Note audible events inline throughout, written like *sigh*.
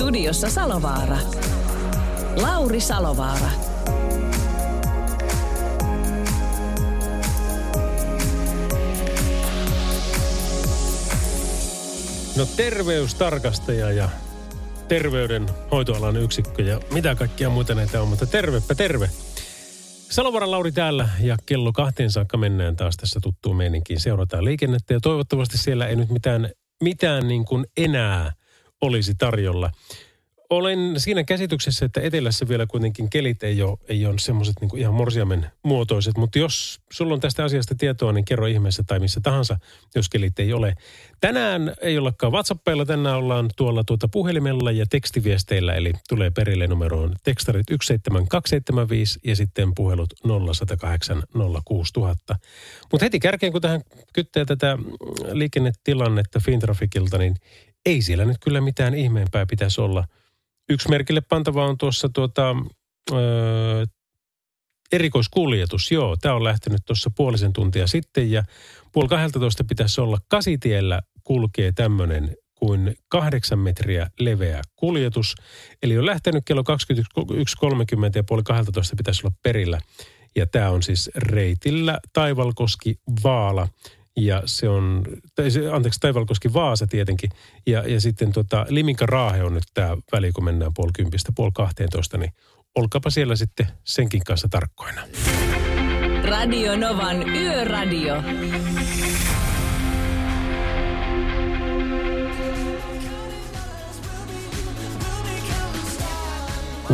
Studiossa Salovaara. Lauri Salovaara. No terveystarkastaja ja terveydenhoitoalan yksikkö ja mitä kaikkia muita näitä on, mutta tervepä terve. Salovara Lauri täällä ja kello kahteen saakka mennään taas tässä tuttuun meininkiin. Seurataan liikennettä ja toivottavasti siellä ei nyt mitään, mitään niin kuin enää olisi tarjolla olen siinä käsityksessä, että etelässä vielä kuitenkin kelit ei ole, ei ole semmoiset niin ihan morsiamen muotoiset. Mutta jos sulla on tästä asiasta tietoa, niin kerro ihmeessä tai missä tahansa, jos kelit ei ole. Tänään ei ollakaan WhatsAppilla, tänään ollaan tuolla tuota puhelimella ja tekstiviesteillä, eli tulee perille numeroon tekstarit 17275 ja sitten puhelut 0108 06000. Mutta heti kärkeen, kun tähän kyttää tätä liikennetilannetta Fintrafikilta, niin ei siellä nyt kyllä mitään ihmeempää pitäisi olla – Yksi merkille pantava on tuossa tuota, öö, erikoiskuljetus. Joo, tämä on lähtenyt tuossa puolisen tuntia sitten ja puoli 12 pitäisi olla kasitiellä kulkee tämmöinen kuin kahdeksan metriä leveä kuljetus. Eli on lähtenyt kello 21.30 ja puoli 12 pitäisi olla perillä. Ja tämä on siis reitillä Taivalkoski Vaala ja se on, tai se, anteeksi, Taivalkoski Vaasa tietenkin, ja, ja sitten tota, Liminka Raahe on nyt tämä väli, kun mennään puoli kympistä, puoli kahteentoista, niin olkapa siellä sitten senkin kanssa tarkkoina. Radio Novan Yöradio.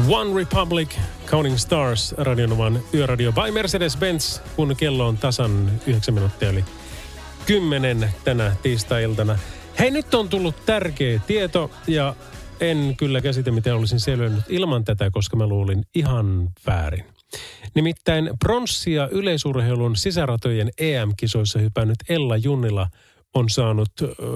One Republic, Counting Stars, Radionovan yöradio by Mercedes-Benz, kun kello on tasan 9 minuuttia, eli kymmenen tänä tiistai-iltana. Hei, nyt on tullut tärkeä tieto ja en kyllä käsitä, miten olisin selvinnyt ilman tätä, koska mä luulin ihan väärin. Nimittäin pronssia yleisurheilun sisäratojen EM-kisoissa hypännyt Ella Junnila on saanut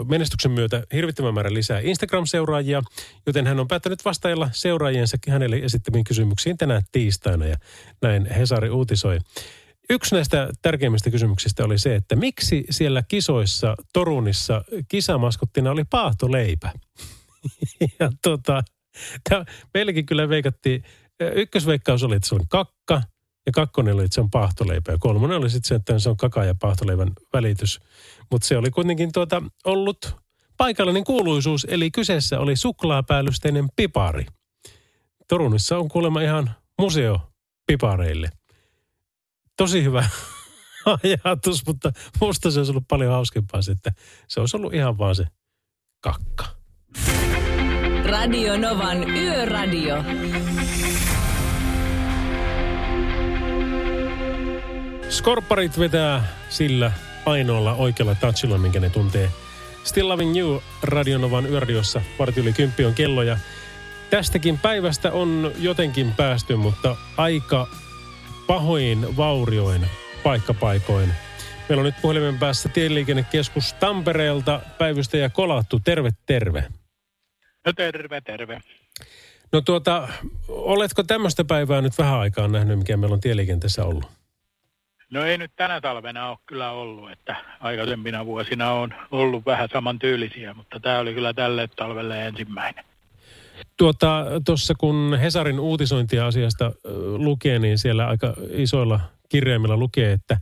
menestyksen myötä hirvittävän määrän lisää Instagram-seuraajia, joten hän on päättänyt vastailla seuraajiensa hänelle esittämiin kysymyksiin tänään tiistaina ja näin Hesari uutisoi. Yksi näistä tärkeimmistä kysymyksistä oli se, että miksi siellä kisoissa Torunissa kisamaskottina oli paahtoleipä? *laughs* ja tota, meilläkin kyllä veikattiin, ykkösveikkaus oli, että se on kakka, ja kakkonen oli, että se on paahtoleipä. Ja kolmonen oli sitten se, että se on kaka- ja paahtoleivän välitys. Mutta se oli kuitenkin tuota, ollut paikallinen kuuluisuus, eli kyseessä oli suklaapäällysteinen pipari. Torunissa on kuulemma ihan museo pipareille tosi hyvä *laughs* ajatus, mutta musta se olisi ollut paljon hauskempaa että se olisi ollut ihan vaan se kakka. Radio Novan Yöradio. Skorpparit vetää sillä ainoalla oikealla touchilla, minkä ne tuntee. Still Loving You Radionovan yöradiossa. Varti yli kymppi on kello ja tästäkin päivästä on jotenkin päästy, mutta aika pahoin vaurioin paikkapaikoin. Meillä on nyt puhelimen päässä Tieliikennekeskus Tampereelta päivystäjä Kolattu. Terve, terve. No terve, terve. No tuota, oletko tämmöistä päivää nyt vähän aikaa nähnyt, mikä meillä on tieliikenteessä ollut? No ei nyt tänä talvena ole kyllä ollut, että aikaisempina vuosina on ollut vähän samantyylisiä, mutta tämä oli kyllä tälle talvelle ensimmäinen. Tuota, tuossa kun Hesarin uutisointia asiasta lukee, niin siellä aika isoilla kirjaimilla lukee, että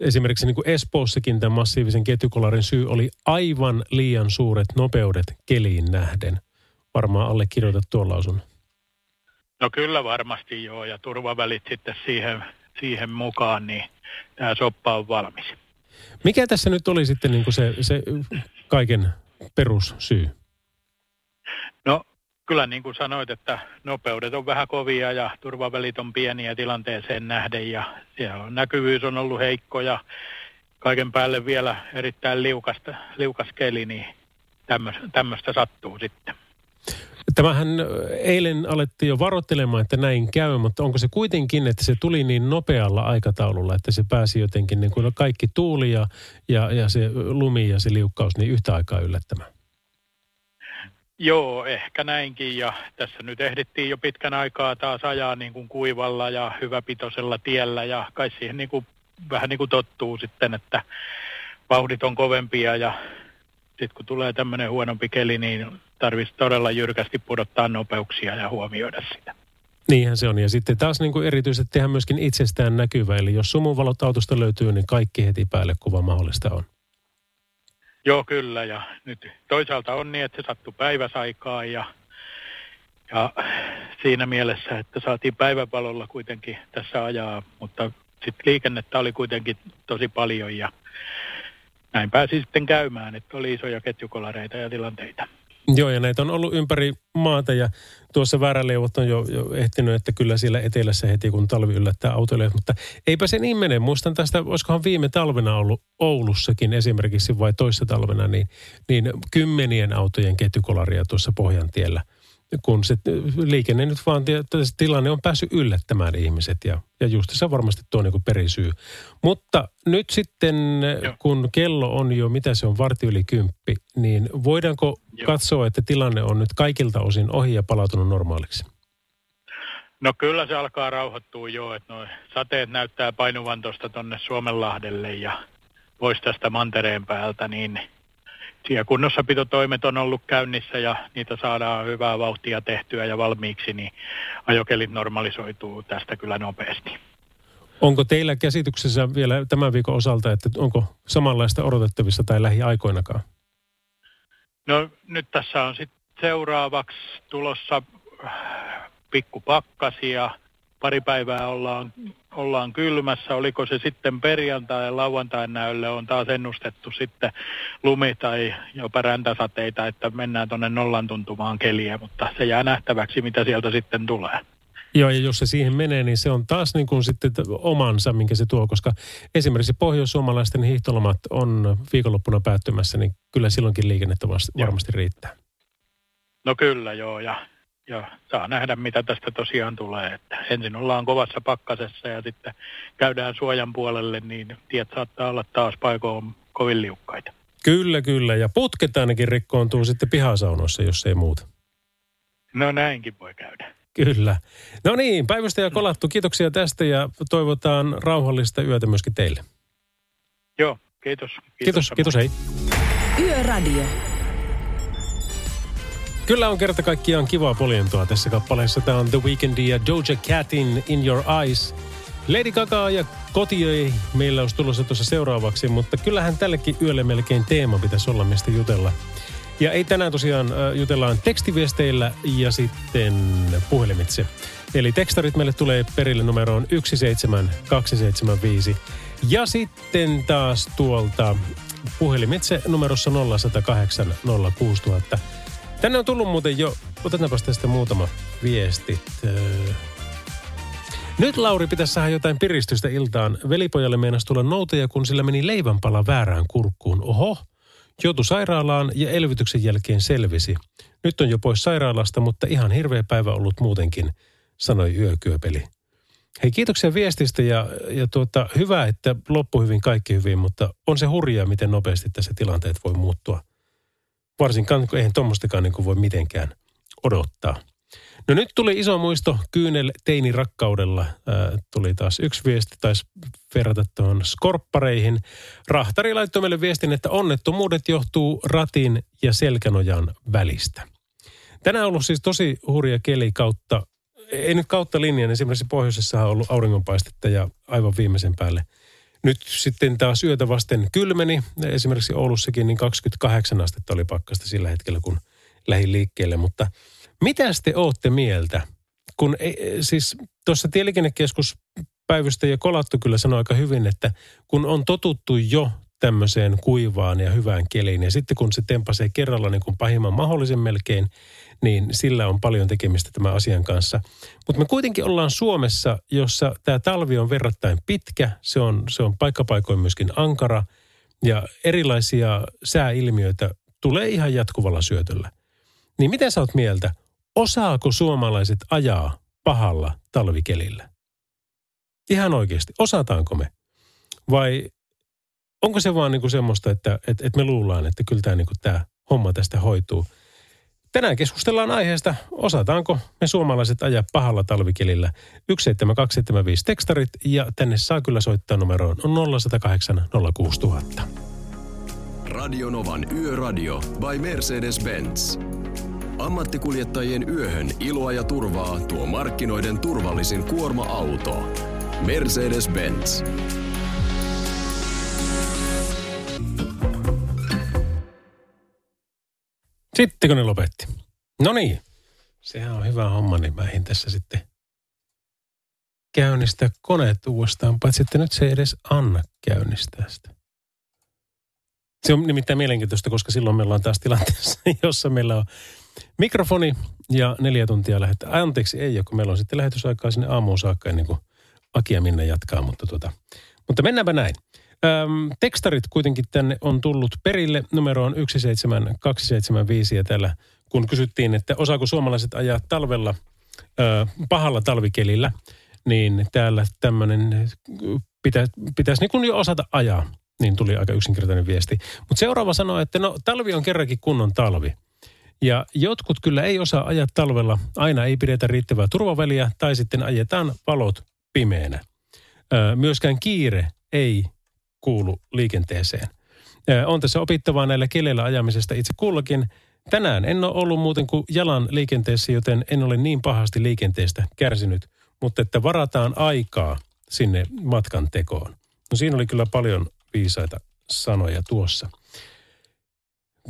esimerkiksi niin kuin Espoossakin tämän massiivisen ketjukolarin syy oli aivan liian suuret nopeudet keliin nähden. Varmaan allekirjoitat tuon lausun. No kyllä varmasti joo, ja turvavälit sitten siihen, siihen mukaan, niin tämä soppa on valmis. Mikä tässä nyt oli sitten niin kuin se, se kaiken perussyy? Kyllä niin kuin sanoit, että nopeudet on vähän kovia ja turvavälit on pieniä tilanteeseen nähden ja on, näkyvyys on ollut heikko ja kaiken päälle vielä erittäin liukasta, liukas keli, niin tämmöistä sattuu sitten. Tämähän eilen alettiin jo varoittelemaan, että näin käy, mutta onko se kuitenkin, että se tuli niin nopealla aikataululla, että se pääsi jotenkin niin kuin kaikki tuuli ja, ja, ja se lumi ja se liukkaus niin yhtä aikaa yllättämään? Joo, ehkä näinkin ja tässä nyt ehdittiin jo pitkän aikaa taas ajaa niin kuin kuivalla ja hyväpitoisella tiellä ja kai siihen niin kuin, vähän niin kuin tottuu sitten, että vauhdit on kovempia ja sitten kun tulee tämmöinen huonompi keli, niin tarvitsisi todella jyrkästi pudottaa nopeuksia ja huomioida sitä. Niinhän se on. Ja sitten taas niin kuin erityisesti tehdä myöskin itsestään näkyvä. Eli jos sumuvalot autosta löytyy, niin kaikki heti päälle kuva mahdollista on. Joo, kyllä. Ja nyt toisaalta on niin, että se sattui päiväsaikaan ja, ja siinä mielessä, että saatiin päivävalolla kuitenkin tässä ajaa, mutta sitten liikennettä oli kuitenkin tosi paljon ja näin pääsi sitten käymään, että oli isoja ketjukolareita ja tilanteita. Joo, ja näitä on ollut ympäri maata ja tuossa vääräleuvot on jo, jo ehtinyt, että kyllä siellä etelässä heti kun talvi yllättää autoille. Mutta eipä se niin mene. Muistan tästä, olisikohan viime talvena ollut Oulussakin esimerkiksi vai toissa talvena, niin, niin kymmenien autojen ketjukolaria tuossa Pohjantiellä – kun se liikenne nyt vaan, se tilanne on päässyt yllättämään ihmiset ja, ja just se varmasti tuo niin perisyy. Mutta nyt sitten, Joo. kun kello on jo, mitä se on, varti yli kymppi, niin voidaanko Joo. katsoa, että tilanne on nyt kaikilta osin ohi ja palautunut normaaliksi? No kyllä se alkaa rauhoittua jo, että nuo sateet näyttää painuvan tuosta tuonne Suomenlahdelle ja pois tästä mantereen päältä, niin siellä kunnossapitotoimet on ollut käynnissä ja niitä saadaan hyvää vauhtia tehtyä ja valmiiksi, niin ajokelit normalisoituu tästä kyllä nopeasti. Onko teillä käsityksessä vielä tämän viikon osalta, että onko samanlaista odotettavissa tai lähiaikoinakaan? No nyt tässä on sitten seuraavaksi tulossa pikkupakkasia, pari päivää ollaan, ollaan kylmässä. Oliko se sitten perjantai ja lauantain näylle on taas ennustettu sitten lumi tai jopa räntäsateita, että mennään tuonne nollan tuntumaan keliä, mutta se jää nähtäväksi, mitä sieltä sitten tulee. Joo, ja jos se siihen menee, niin se on taas niin kuin sitten omansa, minkä se tuo, koska esimerkiksi pohjois-suomalaisten hiihtolomat on viikonloppuna päättymässä, niin kyllä silloinkin liikennettä varmasti riittää. No kyllä, joo, ja ja saa nähdä, mitä tästä tosiaan tulee. Että ensin ollaan kovassa pakkasessa ja sitten käydään suojan puolelle, niin tiet saattaa olla taas paikoon kovin liukkaita. Kyllä, kyllä. Ja putket ainakin rikkoontuu sitten pihasaunoissa, jos ei muuta. No näinkin voi käydä. Kyllä. No niin, päivystäjä Kolattu, kiitoksia tästä ja toivotaan rauhallista yötä myöskin teille. Joo, kiitos. Kiitos, kiitos, kiitos hei. Yöradio. Kyllä on kerta kaikkiaan kivaa poljentoa tässä kappaleessa. Tämä on The Weeknd ja Doja Catin In Your Eyes. Lady Gaga ja koti meillä olisi tulossa tuossa seuraavaksi, mutta kyllähän tällekin yölle melkein teema pitäisi olla, mistä jutella. Ja ei tänään tosiaan jutellaan tekstiviesteillä ja sitten puhelimitse. Eli tekstarit meille tulee perille numeroon 17275. Ja sitten taas tuolta puhelimitse numerossa 0108 06000. Tänne on tullut muuten jo, otetaanpa tästä muutama viesti. Nyt Lauri pitäisi saada jotain piristystä iltaan. Velipojalle meinasi tulla nouteja, kun sillä meni leivänpala väärään kurkkuun. Oho, joutui sairaalaan ja elvytyksen jälkeen selvisi. Nyt on jo pois sairaalasta, mutta ihan hirveä päivä ollut muutenkin, sanoi yökyöpeli. Hei, kiitoksia viestistä ja, ja tuota, hyvä, että loppu hyvin, kaikki hyvin, mutta on se hurjaa, miten nopeasti tässä tilanteet voi muuttua varsinkaan, kun eihän tuommoistakaan niin voi mitenkään odottaa. No nyt tuli iso muisto Kyynel teini rakkaudella. Tuli taas yksi viesti, taisi verrata tuohon skorppareihin. Rahtari laittoi meille viestin, että onnettomuudet johtuu ratin ja selkänojan välistä. Tänään on ollut siis tosi hurja keli kautta, ei nyt kautta linjan, esimerkiksi pohjoisessa on ollut auringonpaistetta ja aivan viimeisen päälle – nyt sitten taas yötä vasten kylmeni. Esimerkiksi Oulussakin niin 28 astetta oli pakkasta sillä hetkellä, kun lähin liikkeelle. Mutta mitä te ootte mieltä? Kun ei, siis tuossa tieliikennekeskus ja Kolattu kyllä sanoi aika hyvin, että kun on totuttu jo tämmöiseen kuivaan ja hyvään keliin. Ja sitten kun se tempasee kerralla niin kuin pahimman mahdollisen melkein, niin sillä on paljon tekemistä tämän asian kanssa. Mutta me kuitenkin ollaan Suomessa, jossa tämä talvi on verrattain pitkä, se on, se on paikkapaikoin myöskin ankara ja erilaisia sääilmiöitä tulee ihan jatkuvalla syötöllä. Niin miten sä oot mieltä, osaako suomalaiset ajaa pahalla talvikelillä? Ihan oikeasti, osataanko me? Vai onko se vaan niin kuin semmoista, että, että, että me luullaan, että kyllä tämä, niin kuin homma tästä hoituu? Tänään keskustellaan aiheesta, osataanko me suomalaiset ajaa pahalla talvikelillä. 17275 tekstarit ja tänne saa kyllä soittaa numeroon 0108 06000. Radionovan Yöradio by Mercedes-Benz. Ammattikuljettajien yöhön iloa ja turvaa tuo markkinoiden turvallisin kuorma-auto. Mercedes-Benz. Sittenkö ne lopetti? No niin, sehän on hyvä homma, niin mä en tässä sitten käynnistää koneet uudestaan, paitsi että nyt se ei edes anna käynnistää sitä. Se on nimittäin mielenkiintoista, koska silloin meillä on taas tilanteessa, *laughs* jossa meillä on mikrofoni ja neljä tuntia lähettää. Anteeksi, ei ole, kun meillä on sitten lähetysaikaa sinne aamuun saakka ennen kuin Aki ja Minna jatkaa, mutta, tuota, mutta mennäänpä näin. Öm, tekstarit kuitenkin tänne on tullut perille. Numero on 17275 ja täällä kun kysyttiin, että osaako suomalaiset ajaa talvella ö, pahalla talvikelillä, niin täällä tämmöinen pitäisi, pitäisi niin jo osata ajaa. Niin tuli aika yksinkertainen viesti. Mutta seuraava sanoi, että no talvi on kerrankin kunnon talvi. Ja jotkut kyllä ei osaa ajaa talvella. Aina ei pidetä riittävää turvaväliä tai sitten ajetaan valot pimeänä. Ö, myöskään kiire ei kuulu liikenteeseen. On tässä opittavaa näillä keleillä ajamisesta itse kullakin. Tänään en ole ollut muuten kuin jalan liikenteessä, joten en ole niin pahasti liikenteestä kärsinyt. Mutta että varataan aikaa sinne matkan tekoon. No siinä oli kyllä paljon viisaita sanoja tuossa.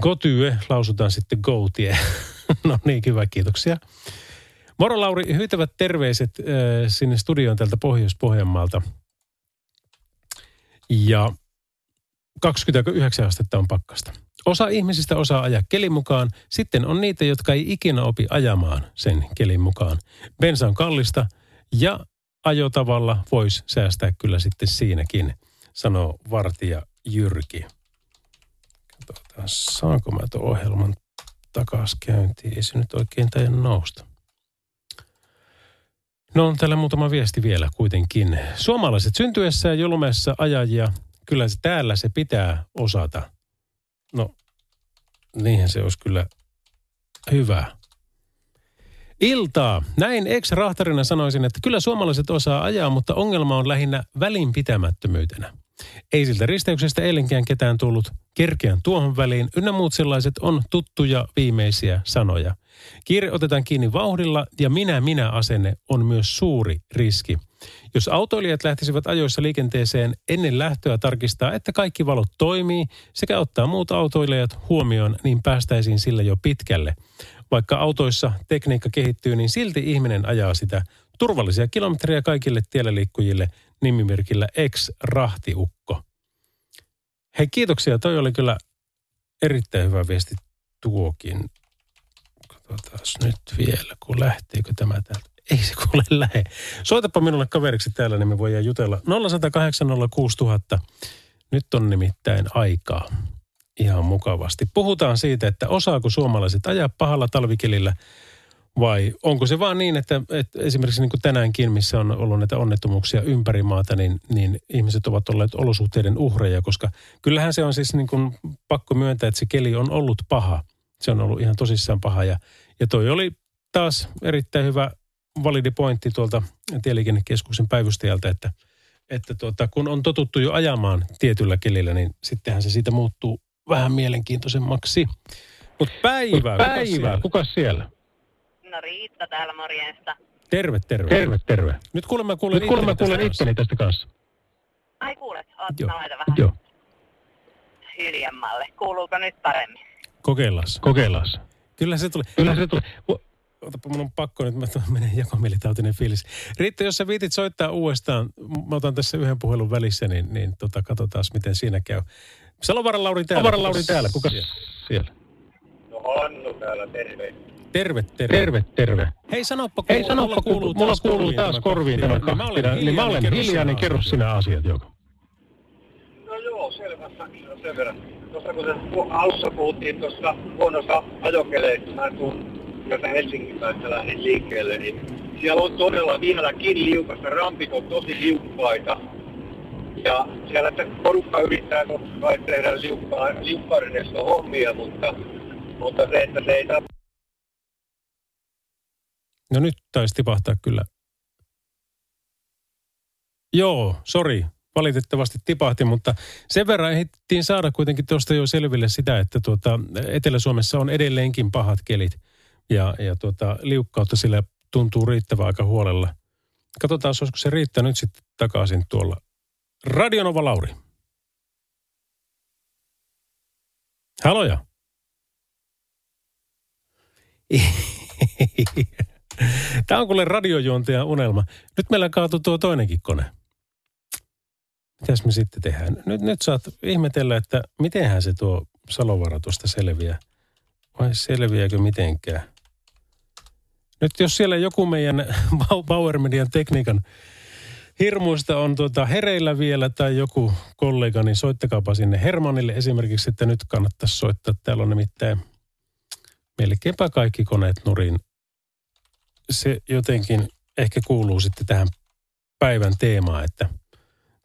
Gotyö lausutaan sitten Gotie. *laughs* no niin, hyvä, kiitoksia. Moro Lauri, hyytävät terveiset äh, sinne studioon tältä Pohjois-Pohjanmaalta. Ja 29 astetta on pakkasta. Osa ihmisistä osaa ajaa kelin mukaan, sitten on niitä, jotka ei ikinä opi ajamaan sen kelin mukaan. Bensa on kallista ja ajotavalla voisi säästää kyllä sitten siinäkin, sanoo vartija Jyrki. Katsotaan, saanko mä tuon ohjelman takas käyntiin? Ei se nyt oikein taida nousta. No on täällä muutama viesti vielä kuitenkin. Suomalaiset syntyessään julmessa ajajia, kyllä se täällä se pitää osata. No, niinhän se olisi kyllä hyvä. Iltaa. Näin ex-rahtarina sanoisin, että kyllä suomalaiset osaa ajaa, mutta ongelma on lähinnä välinpitämättömyytenä. Ei siltä risteyksestä eilenkään ketään tullut. Kerkeän tuohon väliin. Ynnä muut sellaiset on tuttuja viimeisiä sanoja. Kiire otetaan kiinni vauhdilla ja minä-minä-asenne on myös suuri riski. Jos autoilijat lähtisivät ajoissa liikenteeseen ennen lähtöä tarkistaa, että kaikki valot toimii sekä ottaa muut autoilijat huomioon, niin päästäisiin sillä jo pitkälle. Vaikka autoissa tekniikka kehittyy, niin silti ihminen ajaa sitä turvallisia kilometrejä kaikille tiellä liikkujille nimimerkillä ex-rahtiukko. Hei kiitoksia, toi oli kyllä erittäin hyvä viesti tuokin. Katsotaan nyt vielä, kun lähteekö tämä täältä. Ei se kuule lähe. Soitapa minulle kaveriksi täällä, niin me voidaan jutella. 0108 06000. Nyt on nimittäin aikaa ihan mukavasti. Puhutaan siitä, että osaako suomalaiset ajaa pahalla talvikelillä vai onko se vaan niin, että, että esimerkiksi niin kuin tänäänkin, missä on ollut näitä onnettomuuksia ympäri maata, niin, niin ihmiset ovat olleet olosuhteiden uhreja, koska kyllähän se on siis niin kuin pakko myöntää, että se keli on ollut paha. Se on ollut ihan tosissaan paha ja, ja toi oli taas erittäin hyvä validi pointti tuolta Tieliikennekeskuksen päivystäjältä, että, että tuota, kun on totuttu jo ajamaan tietyllä kelillä, niin sittenhän se siitä muuttuu vähän mielenkiintoisemmaksi. Mutta päivää, päivää, kuka siellä? No Riitta täällä morjesta. Terve, terve. Terve, terve. Nyt kuulemma kuulen Nyt kuulemma itteni kuulen tästä itteni tästä kanssa. Ai kuulet, oot Joo. vähän Joo, hiljemmalle. Kuuluuko nyt paremmin? Kokeillaan. kokeillaan. Kyllä se tulee. Kyllä se tulee. Otapa, mun on pakko nyt, mä menen jakomielitautinen fiilis. Riitta, jos sä viitit soittaa uudestaan, mä otan tässä yhden puhelun välissä, niin, niin tota, katsotaan miten siinä käy. Salovaran Lauri täällä. Avaran Lauri täällä, kuka siellä? Terve, terve. Terve, terve. Hei sanoppa, Hei sanoppa, mulla kuuluu taas korviin tämä Niin mä olen kahtina, niin mä olen niin kerro asiat. sinä asiat, Joko. Selvä sen verran. Tuossa kun alussa puhuttiin tuossa huonossa ajokeleista, mä tuun täältä Helsingin päästä lähdin liikkeelle, niin siellä on todella vieläkin liukasta. Rampit on tosi liukkaita. Ja siellä porukka yrittää totta kai tehdä liukkaudesta hommia, mutta, mutta se, että se ei tapa No nyt taisi tipahtaa kyllä. Joo, sori. Valitettavasti tipahti, mutta sen verran ehdittiin saada kuitenkin tuosta jo selville sitä, että tuota, Etelä-Suomessa on edelleenkin pahat kelit. Ja, ja tuota, liukkautta sillä tuntuu riittävän aika huolella. Katsotaan, olisiko se riittää nyt sitten takaisin tuolla. Radionova Lauri. Haloja. *laughs* Tämä on kuule radiojuontajan unelma. Nyt meillä kaatui tuo toinenkin kone. Mitäs me sitten tehdään? Nyt, nyt saat ihmetellä, että mitenhän se tuo Salovara tuosta selviää. Vai selviääkö mitenkään? Nyt jos siellä joku meidän *laughs* Power Median tekniikan hirmuista on tuota hereillä vielä tai joku kollega, niin soittakaapa sinne Hermanille esimerkiksi, että nyt kannattaisi soittaa. Täällä on nimittäin melkeinpä kaikki koneet nurin. Se jotenkin ehkä kuuluu sitten tähän päivän teemaan, että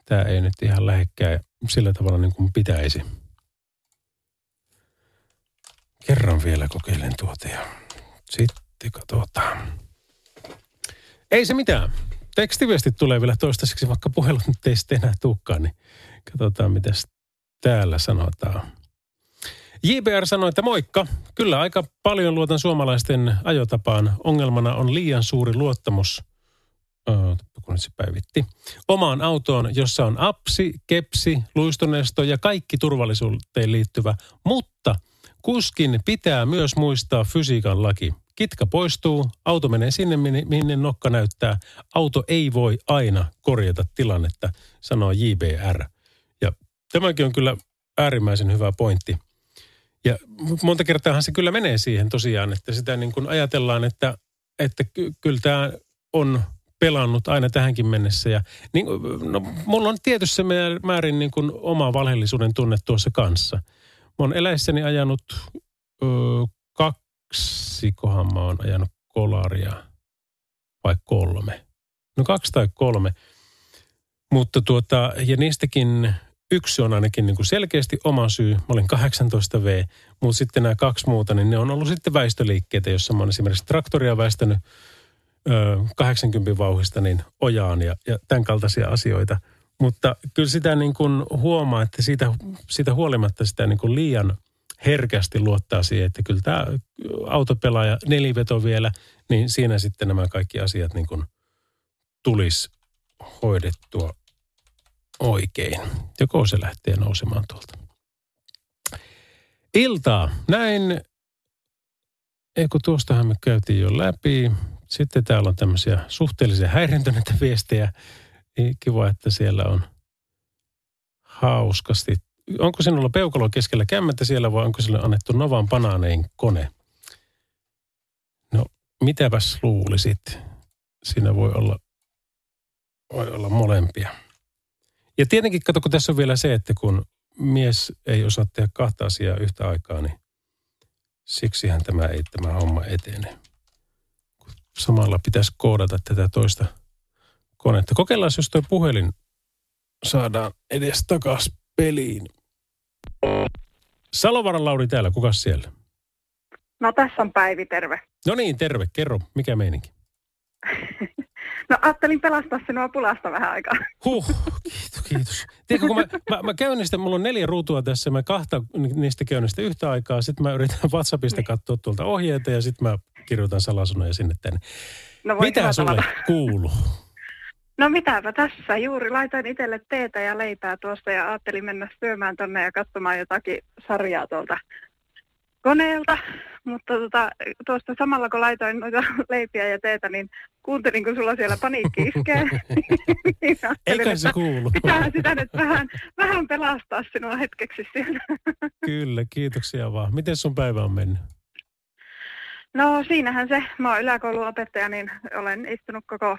tämä ei nyt ihan lähekkää sillä tavalla niin kuin pitäisi. Kerran vielä kokeilen tuota ja sitten katsotaan. Ei se mitään. Tekstiviestit tulee vielä toistaiseksi, vaikka puhelut nyt ei sitten enää tulekaan, niin katsotaan mitä täällä sanotaan. JBR sanoi, että moikka. Kyllä aika paljon luotan suomalaisten ajotapaan. Ongelmana on liian suuri luottamus, kun päivitti, omaan autoon, jossa on apsi, kepsi, luistonesto ja kaikki turvallisuuteen liittyvä. Mutta kuskin pitää myös muistaa fysiikan laki. Kitka poistuu, auto menee sinne, minne nokka näyttää. Auto ei voi aina korjata tilannetta, sanoo JBR. Ja tämäkin on kyllä äärimmäisen hyvä pointti. Ja monta kertaa se kyllä menee siihen tosiaan, että sitä niin kuin ajatellaan, että, että ky- kyllä tämä on pelannut aina tähänkin mennessä. Ja, niin, no, mulla on tietyssä määrin niin kuin oma valheellisuuden tunne tuossa kanssa. Mä oon eläissäni ajanut ö, kaksikohan mä oon ajanut kolaria vai kolme. No kaksi tai kolme. Mutta tuota, ja niistäkin yksi on ainakin niin kuin selkeästi oma syy. Mä olin 18V, mutta sitten nämä kaksi muuta, niin ne on ollut sitten väistöliikkeitä, jossa mä oon esimerkiksi traktoria väistänyt ö, 80 vauhista niin ojaan ja, ja tämän kaltaisia asioita. Mutta kyllä sitä niin kuin huomaa, että siitä, siitä huolimatta sitä niin kuin liian herkästi luottaa siihen, että kyllä tämä autopelaaja neliveto vielä, niin siinä sitten nämä kaikki asiat niin kuin tulisi hoidettua oikein. Joko se lähtee nousemaan tuolta. Iltaa. Näin, eikö tuostahan me käytiin jo läpi. Sitten täällä on tämmöisiä suhteellisen häirintyneitä *laughs* viestejä. Niin kiva, että siellä on hauskasti. Onko sinulla peukalo keskellä kämmentä siellä vai onko sille annettu Novan banaanein kone? No, mitäpäs luulisit? Siinä voi olla, voi olla molempia. Ja tietenkin, kato, kun tässä on vielä se, että kun mies ei osaa tehdä kahta asiaa yhtä aikaa, niin siksihän tämä ei tämä homma etene. Samalla pitäisi koodata tätä toista konetta. Kokeillaan, jos tuo puhelin saadaan edes takas peliin. Salovaran Lauri täällä, kuka siellä? No tässä on Päivi, terve. No niin, terve. Kerro, mikä meininki? *laughs* No ajattelin pelastaa sinua pulasta vähän aikaa. Huh, kiitos, kiitos. Tiedätkö, kun mä, mä, mä käynnistän, mulla on neljä ruutua tässä, mä kahta niistä käynnistän yhtä aikaa, sitten mä yritän WhatsAppista niin. katsoa tuolta ohjeita ja sitten mä kirjoitan salasanoja sinne tänne. No Mitä sulle kuuluu? No mitäpä tässä, juuri laitoin itselle teetä ja leipää tuosta ja ajattelin mennä syömään tonne ja katsomaan jotakin sarjaa tuolta koneelta, mutta tota, tuosta samalla kun laitoin noita *laughs* leipiä ja teetä, niin kuuntelin, kun sulla siellä paniikki iskee. *laughs* niin Eikä se kuulu. Pitää sitä nyt vähän, vähän pelastaa sinua hetkeksi siellä. *laughs* Kyllä, kiitoksia vaan. Miten sun päivä on mennyt? No siinähän se, mä oon yläkouluopettaja, niin olen istunut koko,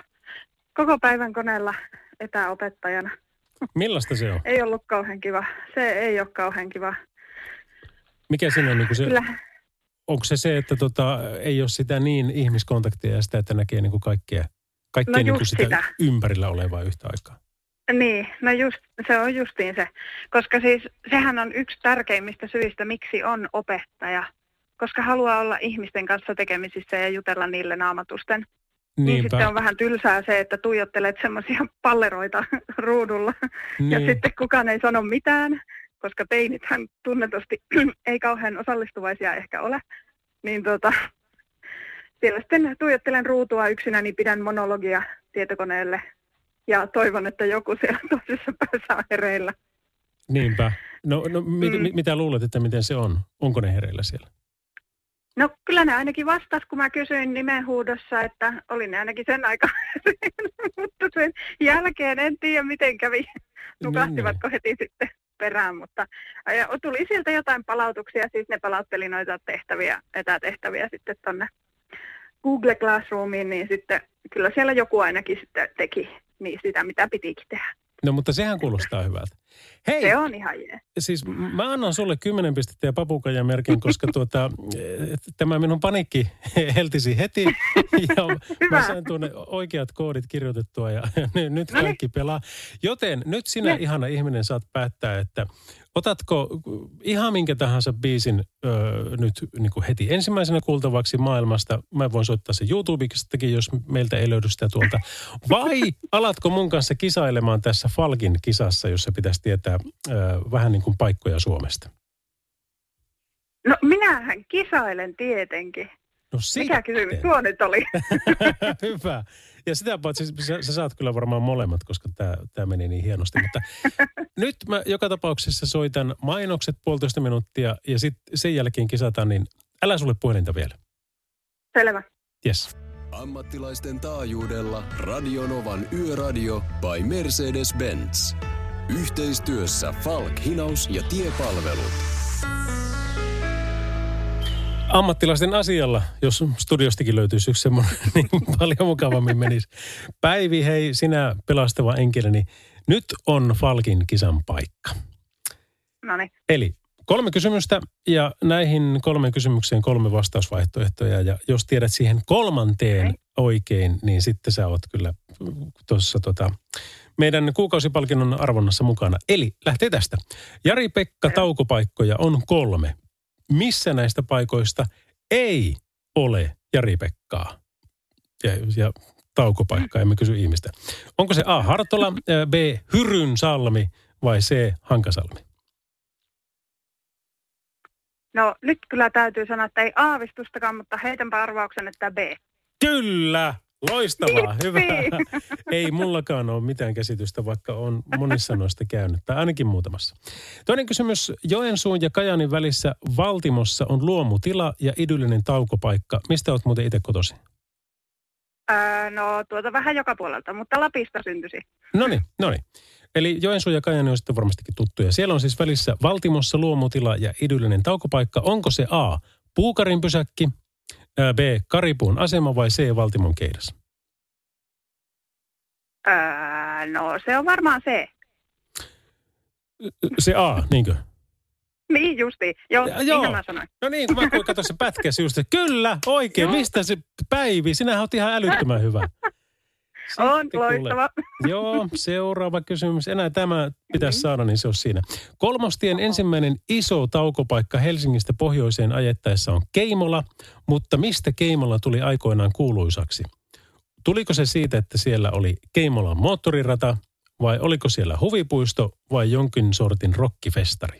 koko päivän koneella etäopettajana. Millaista se on? ei ollut kauhean kiva. Se ei ole kauhean kiva. Mikä siinä on niin se Kyllä. Onko se se, että tota, ei ole sitä niin ihmiskontaktia ja sitä, että näkee niin kuin kaikkea, kaikkea No niin kuin sitä, sitä. ympärillä olevaa yhtä aikaa? Niin, no just, se on justiin se. Koska siis sehän on yksi tärkeimmistä syistä, miksi on opettaja. Koska haluaa olla ihmisten kanssa tekemisissä ja jutella niille naamatusten. Niin Niinpä. sitten on vähän tylsää se, että tuijottelet semmoisia palleroita *laughs* ruudulla. Ja Niin. sitten kukaan ei sano mitään, koska teinithän tunnetusti *clears throat* ei kauhean osallistuvaisia ehkä ole. Niin tota, siellä sitten tuijottelen ruutua yksinä, niin pidän monologia tietokoneelle. Ja toivon, että joku siellä *laughs* toisessa päässä on hereillä. Niinpä. No, no mit, Mm. mitä luulet, että miten se on? Onko ne hereillä siellä? No kyllä ne ainakin vastas, kun mä kysyin nimenhuudossa, että oli ne ainakin sen aikaa. *laughs* mutta sen jälkeen en tiedä, miten kävi. Nukahtivatko heti sitten perään, mutta ja tuli sieltä jotain palautuksia, siis ne palautteli noita tehtäviä, etätehtäviä sitten tonne Google Classroomiin, niin sitten kyllä siellä joku ainakin sitten teki niin sitä, mitä pitikin tehdä. No mutta sehän kuulostaa hyvältä. Hei, Se on ihan jee. siis m- mä annan sulle 10 pistettä ja papukajan merkin, koska tuota, *laughs* tämä minun panikki heltisi heti. *laughs* Ja mä sain tuonne oikeat koodit kirjoitettua ja *laughs* nyt, kaikki pelaa. Joten nyt sinä Ne. ihana ihminen saat päättää, että otatko ihan minkä tahansa biisin öö, nyt niin kuin heti ensimmäisenä kuultavaksi maailmasta. Mä voin soittaa sen YouTubestakin, jos meiltä ei löydy sitä tuolta. Vai alatko mun kanssa kisailemaan tässä Falkin kisassa, jossa pitäisi tietää öö, vähän niin kuin paikkoja Suomesta? No minähän kisailen tietenkin. No Mikä kysymys tuo nyt oli? *laughs* Hyvä. Ja sitä paitsi sä, sä saat kyllä varmaan molemmat, koska tämä meni niin hienosti. Mutta *laughs* nyt mä joka tapauksessa soitan mainokset puolitoista minuuttia ja sitten sen jälkeen kisataan, niin älä sulle puhelinta vielä. Selvä. Yes. Ammattilaisten taajuudella Radionovan Yöradio by Mercedes-Benz. Yhteistyössä Falk, Hinaus ja Tiepalvelut. Ammattilaisten asialla, jos studiostakin löytyisi yksi semmoinen, *laughs* niin paljon mukavammin menisi. Päivi, hei, sinä pelastava enkeli, niin nyt on Falkin kisan paikka. No niin. Eli kolme kysymystä ja näihin kolmeen kysymykseen kolme vastausvaihtoehtoja. Ja jos tiedät siihen kolmanteen oikein, niin sitten sä oot kyllä tuossa tota, meidän kuukausipalkinnon arvonnassa mukana. Eli lähtee tästä. Jari-Pekka taukopaikkoja on kolme. Missä näistä paikoista ei ole Jari-Pekkaa? Ja, ja taukopaikkaa, emme kysy ihmistä. Onko se A. Hartola, B. Hyryn salmi vai C. Hankasalmi? No nyt kyllä täytyy sanoa, että ei aavistustakaan, mutta heitänpä arvauksen, että B. Kyllä! Loistavaa, hyvä. Jippi! Ei mullakaan ole mitään käsitystä, vaikka on monissa noista käynyt, tai ainakin muutamassa. Toinen kysymys. Joensuun ja Kajanin välissä Valtimossa on luomutila ja idyllinen taukopaikka. Mistä olet muuten itse kotosi? Öö, no tuota vähän joka puolelta, mutta Lapista syntyisi. No niin, no niin. Eli Joensuu ja Kajani on sitten varmastikin tuttuja. Siellä on siis välissä Valtimossa luomutila ja idyllinen taukopaikka. Onko se A. Puukarin pysäkki, B. Karipuun asema vai C. Valtimon keidas? Öö, no se on varmaan se. Se A, niinkö? Niin justi. Joo, Ja- niin joo. mä sanoin. No niin, kun mä katsoin se pätkäs just, kyllä, oikein, Joo. mistä se Päivi? Sinähän oot ihan älyttömän hyvä. On kuule. loistava. *laughs* Joo, seuraava kysymys. Enää tämä pitäisi saada, niin se on siinä. Kolmostien ensimmäinen iso taukopaikka Helsingistä pohjoiseen ajettaessa on Keimola, mutta mistä Keimola tuli aikoinaan kuuluisaksi? Tuliko se siitä, että siellä oli Keimolan moottorirata, vai oliko siellä huvipuisto, vai jonkin sortin rokkifestari?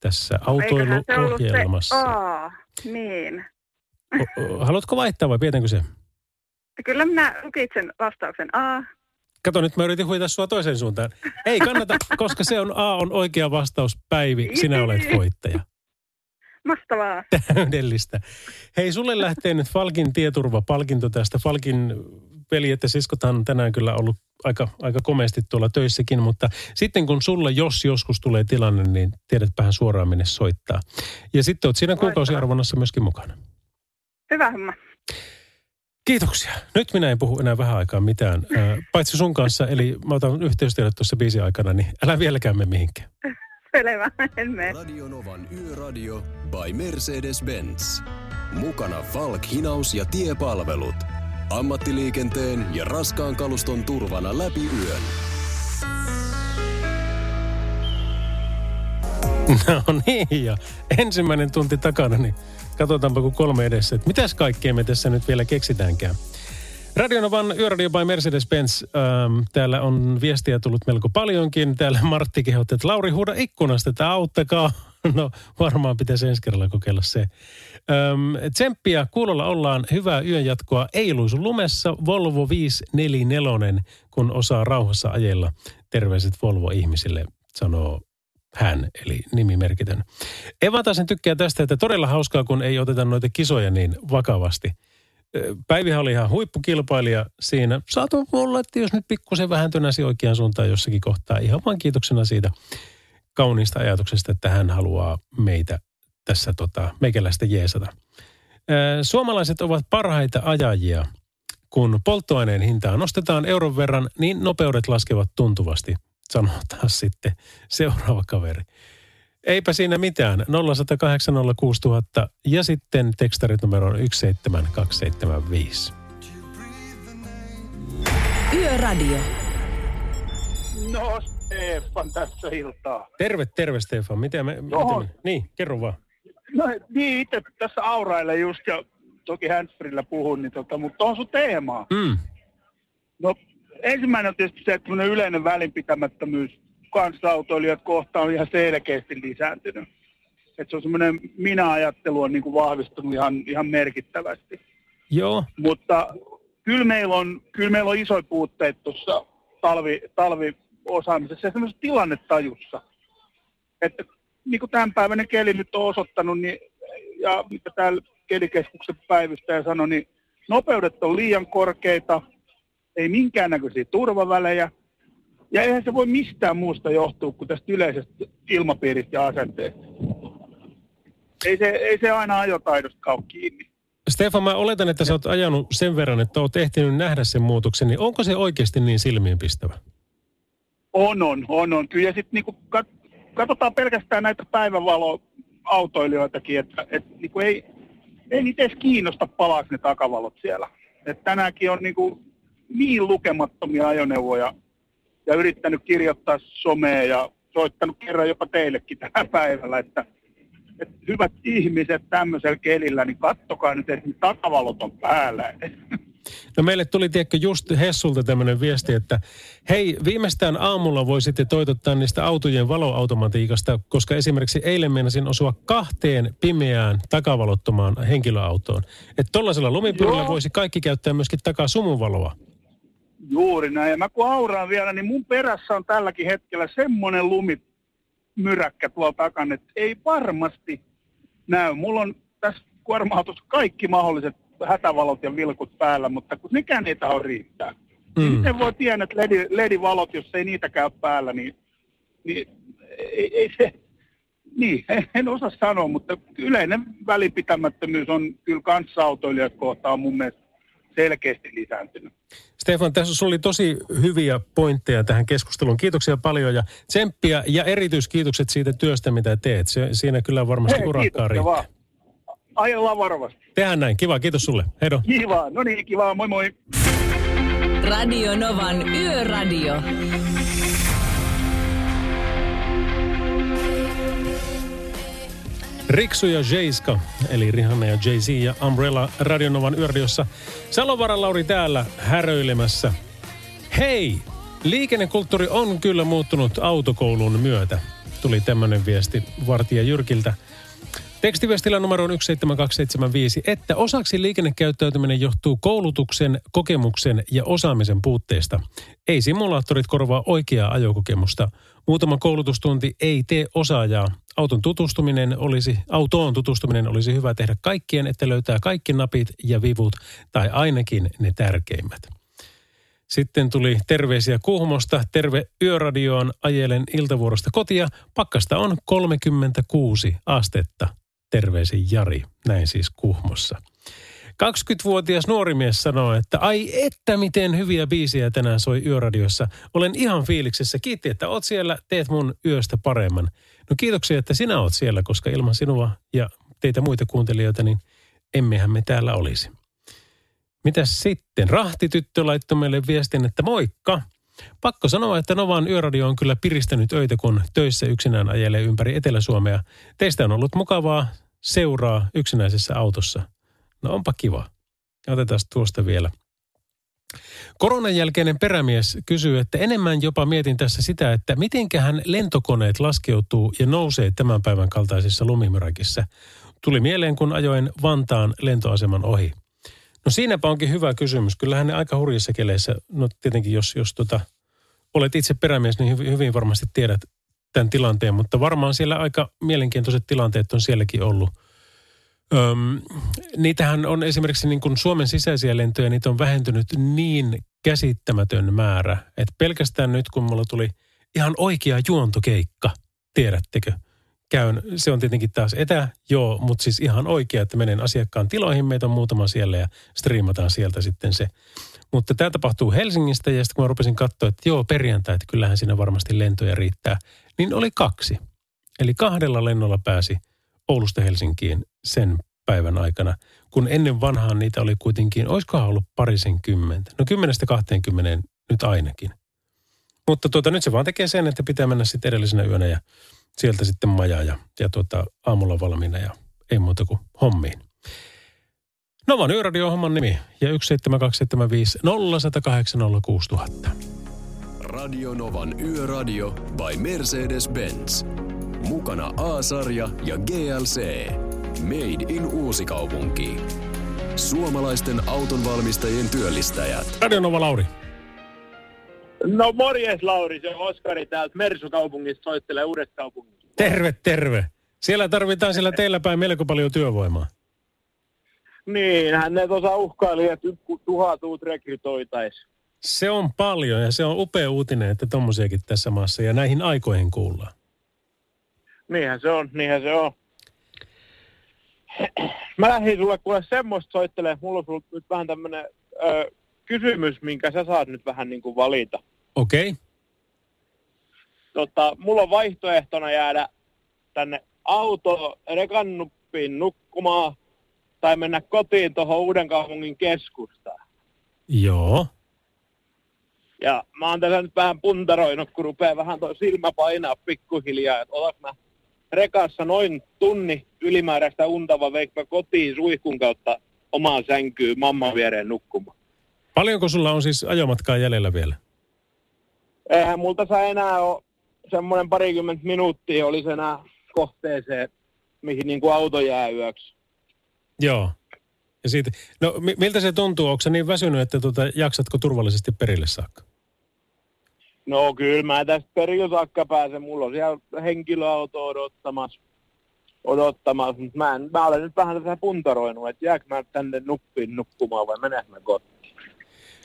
Tässä Eiköhän se ollut se autoiluohjelmassa. A. Niin. O- o- Haluatko vaihtaa vai pidetäänkö se? Kyllä minä lukitsen vastauksen A. Kato, nyt mä yritin huita sua toiseen suuntaan. Ei kannata, *laughs* koska se on A on oikea vastaus. Päivi, sinä olet voittaja. Mahtavaa. *laughs* Täydellistä. Hei, sulle lähtee nyt Falkin tieturvapalkinto tästä. Falkin veljet ja siskothan on tänään kyllä ollut aika, aika komeasti tuolla töissäkin, mutta sitten kun sulla, jos joskus tulee tilanne, niin tiedätpähän suoraan minne soittaa. Ja sitten oot siinä kuukausiarvonnassa myöskin mukana. Hyvä homma. Kiitoksia. Nyt minä en puhu enää vähän aikaa mitään, ää, paitsi sun kanssa. Eli mä otan yhteystiedot tuossa biisin aikana, niin älä vieläkään mene mihinkään. *laughs* Selvä, en mene. Radionovan Yöradio by Mercedes-Benz. Mukana Falk, hinaus ja tiepalvelut. Ammattiliikenteen ja raskaan kaluston turvana läpi yön. *laughs* No niin, ja ensimmäinen tunti takana, niin katsotaanpa kun kolme edessä, että mitäs kaikkea me tässä nyt vielä keksitäänkään. Radionovan Yöradio by Mercedes-Benz. Ähm, täällä on viestiä tullut melko paljonkin. Täällä Martti kehotti, että Lauri huuda ikkunasta, että auttakaa. *laughs* No varmaan pitäisi ensi kerralla kokeilla se. Ähm, tsemppiä, kuulolla ollaan. Hyvää yön jatkoa. Ei luisu lumessa. Volvo 544, kun osaa rauhassa ajella. Terveiset Volvo-ihmisille, sanoo hän, eli nimimerkitön. Eva taas tykkää tästä, että todella hauskaa, kun ei oteta noita kisoja niin vakavasti. Päivihän oli ihan huippukilpailija siinä. Saatu mulla, että jos nyt pikkusen vähän tönäsi oikeaan suuntaan jossakin kohtaa. Ihan vaan kiitoksena siitä kauniista ajatuksesta, että hän haluaa meitä tässä tota, meikäläistä jeesata. Suomalaiset ovat parhaita ajajia. Kun polttoaineen hintaa nostetaan euron verran, niin nopeudet laskevat tuntuvasti, sanoo taas sitten seuraava kaveri. Eipä siinä mitään. 0108 06000 ja sitten tekstarit numero on 17275. Yöradio. No Stefan tässä iltaa. Terve, terve Stefan. Miten me, miten me, niin, kerro vaan. No niin, itse tässä aurailen just ja toki handsfreellä puhun, niin tota, mutta on sun teemaa. Mm. No ensimmäinen on tietysti se, että yleinen välinpitämättömyys kanssaautoilijat kohtaan on ihan selkeästi lisääntynyt. Että se on semmoinen minä-ajattelu on niin kuin vahvistunut ihan, ihan merkittävästi. Joo, Mutta kyllä meillä on, kyllä meillä on isoja puutteita tuossa talvi, talviosaamisessa ja semmoisessa tilannetajussa. Että niin kuin tämänpäiväinen keli nyt on osoittanut, niin, ja mitä täällä kelikeskuksen päivystäjä sanoi, niin nopeudet on liian korkeita, ei minkäännäköisiä turvavälejä, ja eihän se voi mistään muusta johtua kuin tästä yleisestä ilmapiiristä ja asenteesta. Ei se, ei se aina ajotaidosta ole kiinni. Stefan, mä oletan, että sä oot ajanut sen verran, että oot ehtinyt nähdä sen muutoksen, niin onko se oikeasti niin silmiinpistävä? On, on, on, on. Kyllä sitten niinku kat- katsotaan pelkästään näitä päivävaloautoilijoitakin, että et, niinku ei, ei niitä edes kiinnosta palaako ne takavalot siellä. Et tänäänkin on niinku niin lukemattomia ajoneuvoja ja yrittänyt kirjoittaa someen ja soittanut kerran jopa teillekin tänä päivällä, että, että hyvät ihmiset tämmöisellä kelillä, niin kattokaa nyt, että takavalot on päällä. No meille tuli, tiedätkö, just Hessulta tämmöinen viesti, että hei, viimeistään aamulla voisitte toitottaa niistä autojen valoautomatiikasta, koska esimerkiksi eilen meinasin osua kahteen pimeään takavalottomaan henkilöautoon. Että tollaisella lumipyörällä voisi kaikki käyttää myöskin takaa sumuvaloa. Juuri näin. Ja mä kun auraan vielä, niin mun perässä on tälläkin hetkellä semmoinen lumimyräkkä tuolla takana, että ei varmasti näy. Mulla on tässä kuorma-autossa kaikki mahdolliset hätävalot ja vilkut päällä, mutta kun nekään ei taho riittää. Mm. Mm. Miten voi tiedä, että ledi, ledivalot, jos ei niitä käy päällä, niin, niin ei, ei se, niin, en osaa sanoa, mutta yleinen välipitämättömyys on kyllä kanssaautoilijat kohtaan mun mielestä selkeästi lisääntynyt. Stefan, tässä oli tosi hyviä pointteja tähän keskusteluun. Kiitoksia paljon ja tsemppiä ja erityiskiitokset siitä työstä, mitä teet. Se, siinä kyllä varmasti Hei, urakkaa riittää. vaan. Ajellaan varovasti. Tehdään näin. Kiva, kiitos sulle. Heido. Kiva, no niin, kiva, moi moi. Radio Novan Yöradio. Riksu ja Jeiska, eli Rihanna ja Jay-Z ja Umbrella Radionovan yöradiossa. Salovaran Lauri täällä häröilemässä. Hei! Liikennekulttuuri on kyllä muuttunut autokoulun myötä. Tuli tämmöinen viesti Vartija Jyrkiltä. Tekstiviestillä numero on 17275, että osaksi liikennekäyttäytyminen johtuu koulutuksen, kokemuksen ja osaamisen puutteesta. Ei simulaattorit korvaa oikeaa ajokokemusta. Muutama koulutustunti ei tee osaajaa. Auton tutustuminen olisi, autoon tutustuminen olisi hyvä tehdä kaikkien, että löytää kaikki napit ja vivut, tai ainakin ne tärkeimmät. Sitten tuli terveisiä Kuhmosta. Terve Yöradioon. Ajelen iltavuorosta kotia. Pakkasta on 36 astetta. Terveisin Jari. Näin siis Kuhmossa. 20-vuotias nuori mies sanoo, että ai että miten hyviä biisejä tänään soi Yöradiossa. Olen ihan fiiliksessä. Kiitti, että oot siellä. Teet mun yöstä paremman. No kiitoksia, että sinä oot siellä, koska ilman sinua ja teitä muita kuuntelijoita, niin emmehän me täällä olisi. Mitäs sitten? Rahtityttö laittoi meille viestin, että moikka. Pakko sanoa, että Novan yöradio on kyllä piristänyt öitä, kun töissä yksinään ajelee ympäri Etelä-Suomea. Teistä on ollut mukavaa seuraa yksinäisessä autossa. No onpa kiva. Otetaan tuosta vielä. Koronan jälkeinen perämies kysyy, että enemmän jopa mietin tässä sitä, että mitenköhän lentokoneet laskeutuu ja nousee tämän päivän kaltaisessa lumimyräkissä. Tuli mieleen, kun ajoin Vantaan lentoaseman ohi. No siinäpä onkin hyvä kysymys. Kyllähän ne aika hurjissa keleissä, no tietenkin jos, jos tota, olet itse perämies, niin hyvin varmasti tiedät tämän tilanteen, mutta varmaan siellä aika mielenkiintoiset tilanteet on sielläkin ollut. Öm, niitähän on esimerkiksi niin kuin Suomen sisäisiä lentoja, niitä on vähentynyt niin käsittämätön määrä, että pelkästään nyt kun mulla tuli ihan oikea juontokeikka, tiedättekö, käyn, se on tietenkin taas etä, joo, mutta siis ihan oikea, että menen asiakkaan tiloihin, meitä on muutama siellä ja striimataan sieltä sitten se. Mutta tämä tapahtuu Helsingistä ja sitten kun mä rupesin katsoa, että joo, perjantai, että kyllähän siinä varmasti lentoja riittää, niin oli kaksi. Eli kahdella lennolla pääsi Oulusta Helsinkiin sen päivän aikana, kun ennen vanhaan niitä oli kuitenkin, olisikohan ollut parisen kymmentä. No kymmenestä kahteenkymmeneen nyt ainakin. Mutta tuota, nyt se vaan tekee sen, että pitää mennä sitten edellisenä yönä ja sieltä sitten maja ja, ja tuota, aamulla valmiina ja ei muuta kuin hommiin. Novan Yöradio homman nimi ja 17275 0108 06000. Radio Novan Yöradio by Mercedes-Benz. Mukana A-sarja ja GLC. Made in Uusikaupunki. Suomalaisten autonvalmistajien työllistäjät. Radio Nova Lauri. No morjes Lauri, se on Oskari täältä Mersukaupungista soittelee uudesta kaupungista. Terve, terve. Siellä tarvitaan siellä teillä päin melko paljon työvoimaa. Niin, hän ne tuossa uhkaili, että tuhat uut rekrytoitais. Se on paljon ja se on upea uutinen, että tommosiakin tässä maassa ja näihin aikoihin kuullaan. Niinhän se on, niinhän se on. Mä lähdin sulle kuule semmoista soittelee, mulla on sulla nyt vähän tämmönen ö, kysymys, minkä sä saat nyt vähän niin kuin valita. Okei. Okay. Tota, mulla on vaihtoehtona jäädä tänne auto rekannuppiin nukkumaan tai mennä kotiin tuohon Uuden kaupungin keskustaan. Joo. Ja mä oon tässä nyt vähän puntaroinut, kun rupeaa vähän tuo silmä painaa pikkuhiljaa, että otas mä rekassa noin tunni ylimääräistä untava veikka kotiin suihkun kautta omaan sänkyyn mamman viereen nukkumaan. Paljonko sulla on siis ajomatkaa jäljellä vielä? Eihän multa saa enää ole semmoinen parikymmentä minuuttia olisi enää kohteeseen, mihin niin kuin auto jää yöksi. Joo. Ja siitä, no miltä se tuntuu? Onko se niin väsynyt, että tuota, jaksatko turvallisesti perille saakka? No kyllä mä tästä perille saakka pääsen. Mulla on siellä henkilöauto odottamassa. odottamassa. Mutta mä, en, mä olen nyt vähän tässä puntaroinut, että jääkö mä tänne nuppiin nukkumaan vai menekö mä kotiin.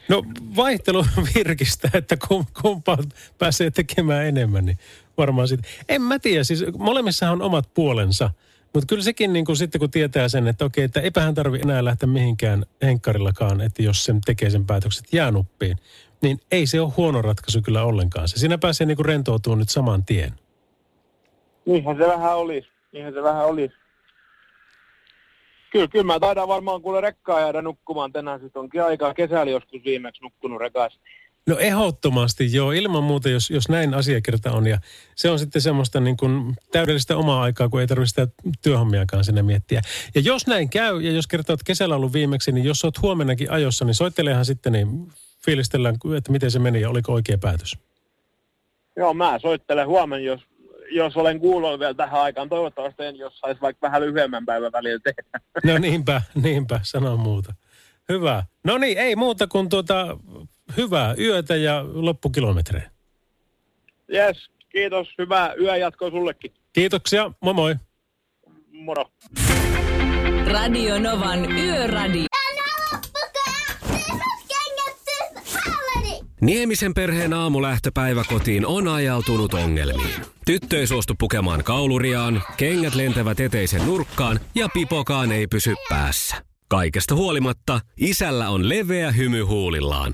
No vaihtelu *laughs* virkistä, että kumpaa pääsee tekemään enemmän, niin varmaan sitten. En mä tiedä, siis molemmissahan on omat puolensa. Mutta kyllä sekin niin kuin sitten kun tietää sen, että okei, että eipähän tarvi enää lähteä mihinkään henkkarillakaan, että jos sen tekee sen päätökset jäänuppiin, niin ei se ole huono ratkaisu kyllä ollenkaan. Se siinä pääsee niin rentoutumaan nyt saman tien. Niinhän se vähän olisi. Niinhän se vähän olisi. Kyllä, kyllä mä taidan varmaan kuule rekkaa jäädä nukkumaan tänään. Sitten onkin aikaa kesällä joskus viimeksi nukkunut rekassa. No ehdottomasti joo, ilman muuta, jos, jos näin asiakirta on. Ja se on sitten semmoista niin kuin täydellistä omaa aikaa, kun ei tarvitse sitä työhommiakaan sinne miettiä. Ja jos näin käy, ja jos kertoo, että kesällä ollut viimeksi, niin jos olet huomennakin ajossa, niin soittelehan sitten, niin fiilistellään, että miten se meni ja oliko oikea päätös. Joo, mä soittelen huomenna, jos, jos olen kuullut vielä tähän aikaan. Toivottavasti en, jos saisi vaikka vähän lyhyemmän päivän välillä tehdä. No niinpä, niinpä, sano muuta. Hyvä. No niin, ei muuta kuin tuota, hyvää yötä ja loppukilometrejä. Yes, kiitos. Hyvää yöjatkoa sullekin. Kiitoksia. Moi moi. Moro. Radio Novan Yöradio. Niemisen perheen aamulähtöpäivä kotiin on ajautunut ongelmiin. Tyttö ei suostu pukemaan kauluriaan, kengät lentävät eteisen nurkkaan ja pipokaan ei pysy päässä. Kaikesta huolimatta, isällä on leveä hymy huulillaan.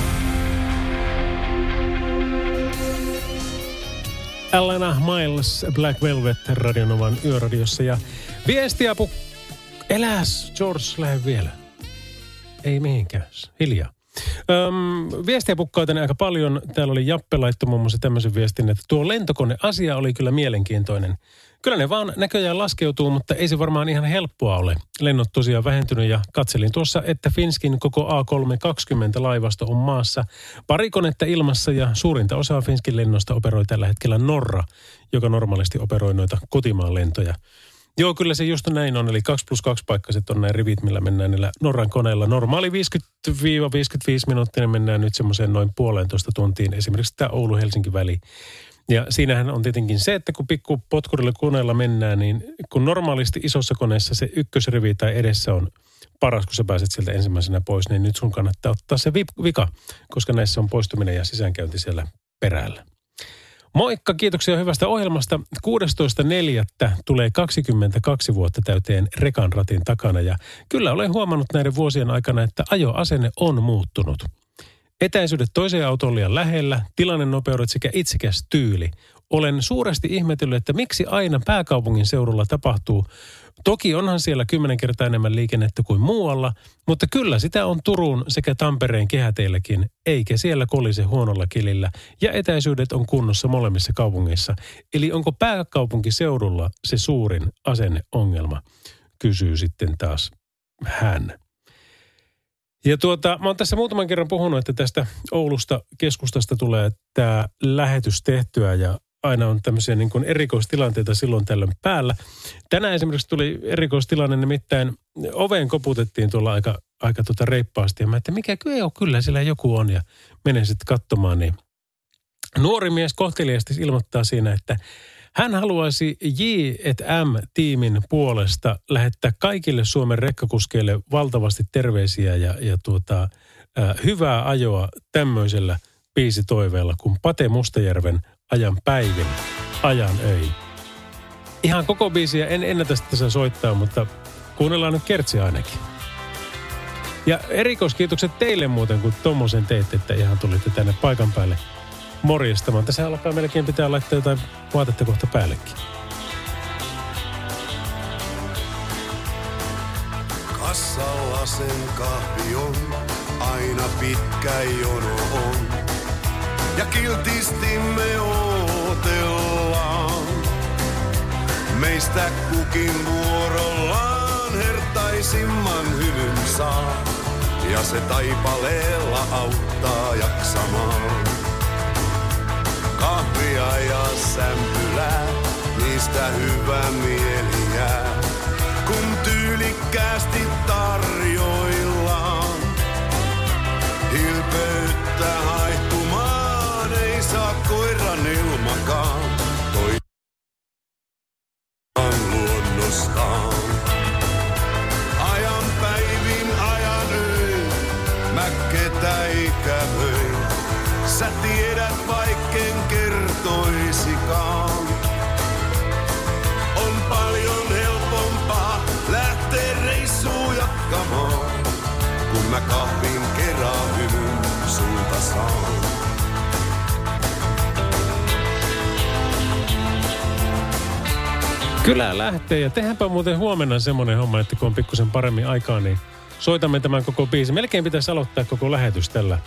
Alana Miles, Black Velvet, Radionovan yöradiossa. Ja viestiapu, eläs George, lähde vielä. Ei mihinkään, hiljaa. Öm, viestiä pukkaa tänne aika paljon. Täällä oli Jappe laitto muun muassa tämmöisen viestin, että tuo lentokone-asia oli kyllä mielenkiintoinen. Kyllä ne vaan näköjään laskeutuu, mutta ei se varmaan ihan helppoa ole. Lennot tosiaan vähentynyt ja katselin tuossa, että Finskin koko A320 laivasto on maassa. Pari konetta ilmassa ja suurinta osaa Finskin lennosta operoi tällä hetkellä Norra, joka normaalisti operoi noita kotimaan lentoja. Joo, kyllä se just näin on. Eli 2 plus 2 paikkaiset on nämä rivit, millä mennään niillä Norran koneilla. Normaali 50-55 minuuttia mennään nyt semmoiseen noin puolentoista tuntiin. Esimerkiksi tämä Oulu-Helsinki väli. Ja siinähän on tietenkin se, että kun pikku potkurilla koneella mennään, niin kun normaalisti isossa koneessa se ykkösrivi tai edessä on paras, kun sä pääset sieltä ensimmäisenä pois, niin nyt sun kannattaa ottaa se vika, koska näissä on poistuminen ja sisäänkäynti siellä perällä. Moikka, kiitoksia hyvästä ohjelmasta. 16.4. tulee 22 vuotta täyteen rekan ratin takana ja kyllä olen huomannut näiden vuosien aikana, että ajoasenne on muuttunut. Etäisyydet toiseen autoon liian lähellä, tilannenopeudet sekä itsekäs tyyli. Olen suuresti ihmetellyt, että miksi aina pääkaupungin seudulla tapahtuu. Toki onhan siellä kymmenen kertaa enemmän liikennettä kuin muualla, mutta kyllä sitä on Turun sekä Tampereen kehäteilläkin, eikä siellä kolise huonolla kilillä. Ja etäisyydet on kunnossa molemmissa kaupungeissa. Eli onko pääkaupunkiseudulla se suurin asenneongelma, kysyy sitten taas hän. Ja tuota, mä oon tässä muutaman kerran puhunut, että tästä Oulusta keskustasta tulee tämä lähetys tehtyä ja aina on tämmöisiä niin kuin erikoistilanteita silloin tällöin päällä. Tänään esimerkiksi tuli erikoistilanne, nimittäin oveen koputettiin tuolla aika, aika tota reippaasti. Ja mä että mikä kyllä, joo, kyllä siellä joku on ja menen sitten katsomaan. Niin nuori mies kohteliaasti ilmoittaa siinä, että hän haluaisi J&M-tiimin puolesta lähettää kaikille Suomen rekkakuskeille valtavasti terveisiä ja, ja tuota, äh, hyvää ajoa tämmöisellä biisitoiveella kuin Pate Mustajärven ajan päivin, ajan öin. Ihan koko biisiä en ennätä tässä soittaa, mutta kuunnellaan nyt kertsi ainakin. Ja erikoiskiitokset teille muuten, kun tommosen teitte, että ihan tulitte tänne paikan päälle – morjestamaan. Tässä alkaa melkein pitää laittaa jotain vaatetta kohta päällekin. Kassalla sen kahvi on, aina pitkä jono on. Ja kiltisti me ootellaan. Meistä kukin vuorollaan hertaisimman hyvyn saa. Ja se taipaleella auttaa jaksamaan kahvia ja sämpylää, niistä hyvä mieli jää. Kun tyylikkäästi tarjoillaan, hilpeyttä haihtumaan ei saa koiran ilmakaan. Toi luonnostaan. Ajan päivin, ajan öin, mä ketä ikävöin. Sä tiedät vaikken Kyllä lähtee ja tehdäänpä muuten huomenna semmoinen homma, että kun on pikkusen paremmin aikaa, niin soitamme tämän koko biisin. Melkein pitäisi aloittaa koko lähetys tällä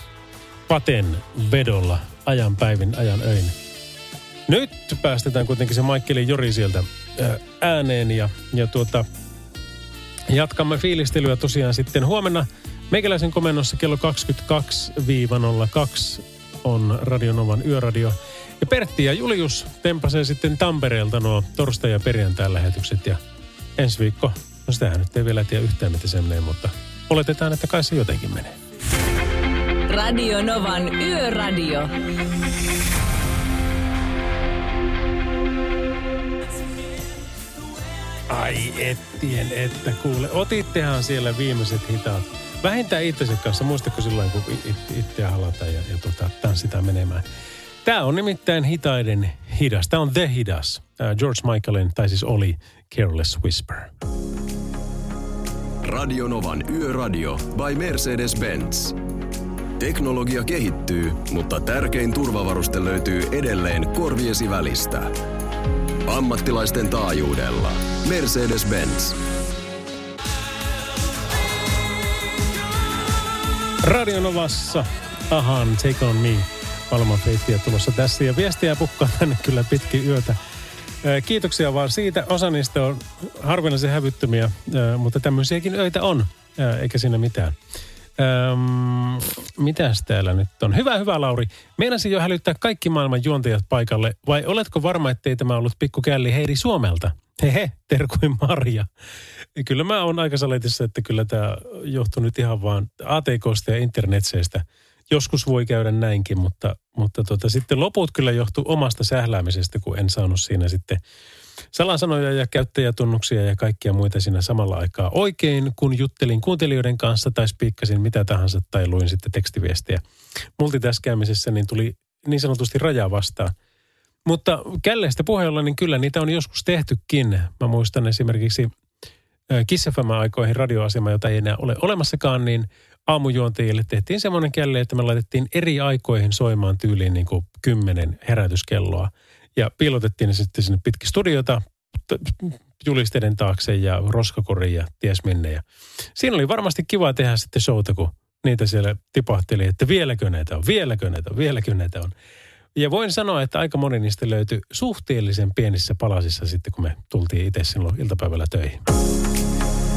Paten vedolla ajan päivin, ajan öin. Nyt päästetään kuitenkin se Maikkelin Jori sieltä ääneen ja, ja tuota, jatkamme fiilistelyä tosiaan sitten huomenna meikäläisen komennossa kello 22-02 on Radionovan yöradio. Ja Pertti ja Julius tempasee sitten Tampereelta nuo torstai- ja perjantai lähetykset ja ensi viikko, no sitähän nyt ei vielä tiedä yhtään miten se menee, mutta oletetaan, että kai se jotenkin menee. Radio Novan Yöradio. Ai ettien, että kuule. Otittehan siellä viimeiset hitaat. Vähintään itsensä kanssa. Muistatko silloin, kun it- itseä halata ja, ja tota, tanssitaan menemään. Tämä on nimittäin hitaiden hidas. Tämä on The Hidas. Äh, George Michaelin, tai siis oli Careless Whisper. Radionovan Yöradio by Mercedes-Benz. Teknologia kehittyy, mutta tärkein turvavaruste löytyy edelleen korviesi välistä. Ammattilaisten taajuudella. Mercedes-Benz. Radionovassa Ahan Take On Me. Palman feittiä tulossa tässä ja viestiä pukkaa tänne kyllä pitkin yötä. Kiitoksia vaan siitä. Osa niistä on harvinaisen hävyttömiä, mutta tämmöisiäkin öitä on, eikä siinä mitään. Öm, mitäs täällä nyt on? Hyvä, hyvä Lauri. Meinasin jo hälyttää kaikki maailman juontajat paikalle, vai oletko varma, ettei tämä ollut pikku källi Heidi Suomelta? Hehe, terkuin Maria. Kyllä mä oon aika saletissa, että kyllä tämä johtuu nyt ihan vaan ATKsta ja internetseistä. Joskus voi käydä näinkin, mutta, mutta tota, sitten loput kyllä johtuu omasta sähläämisestä, kun en saanut siinä sitten salasanoja ja käyttäjätunnuksia ja kaikkia muita siinä samalla aikaa oikein, kun juttelin kuuntelijoiden kanssa tai spiikkasin mitä tahansa tai luin sitten tekstiviestiä. Multitaskäämisessä niin tuli niin sanotusti raja vastaan. Mutta källeistä puheella, niin kyllä niitä on joskus tehtykin. Mä muistan esimerkiksi ö, Kiss FM-aikoihin radioasema, jota ei enää ole olemassakaan, niin aamujuontajille tehtiin semmoinen källe, että me laitettiin eri aikoihin soimaan tyyliin niin kuin kymmenen herätyskelloa. Ja piilotettiin ne sitten sinne pitkin studiota julisteiden taakse ja roskakoriin ja ties minne. Ja siinä oli varmasti kiva tehdä sitten showta, kun niitä siellä tipahteli, että vieläkö näitä on, vieläkö näitä on, vieläkö näitä on. Ja voin sanoa, että aika moni niistä löytyi suhteellisen pienissä palasissa sitten, kun me tultiin itse silloin iltapäivällä töihin.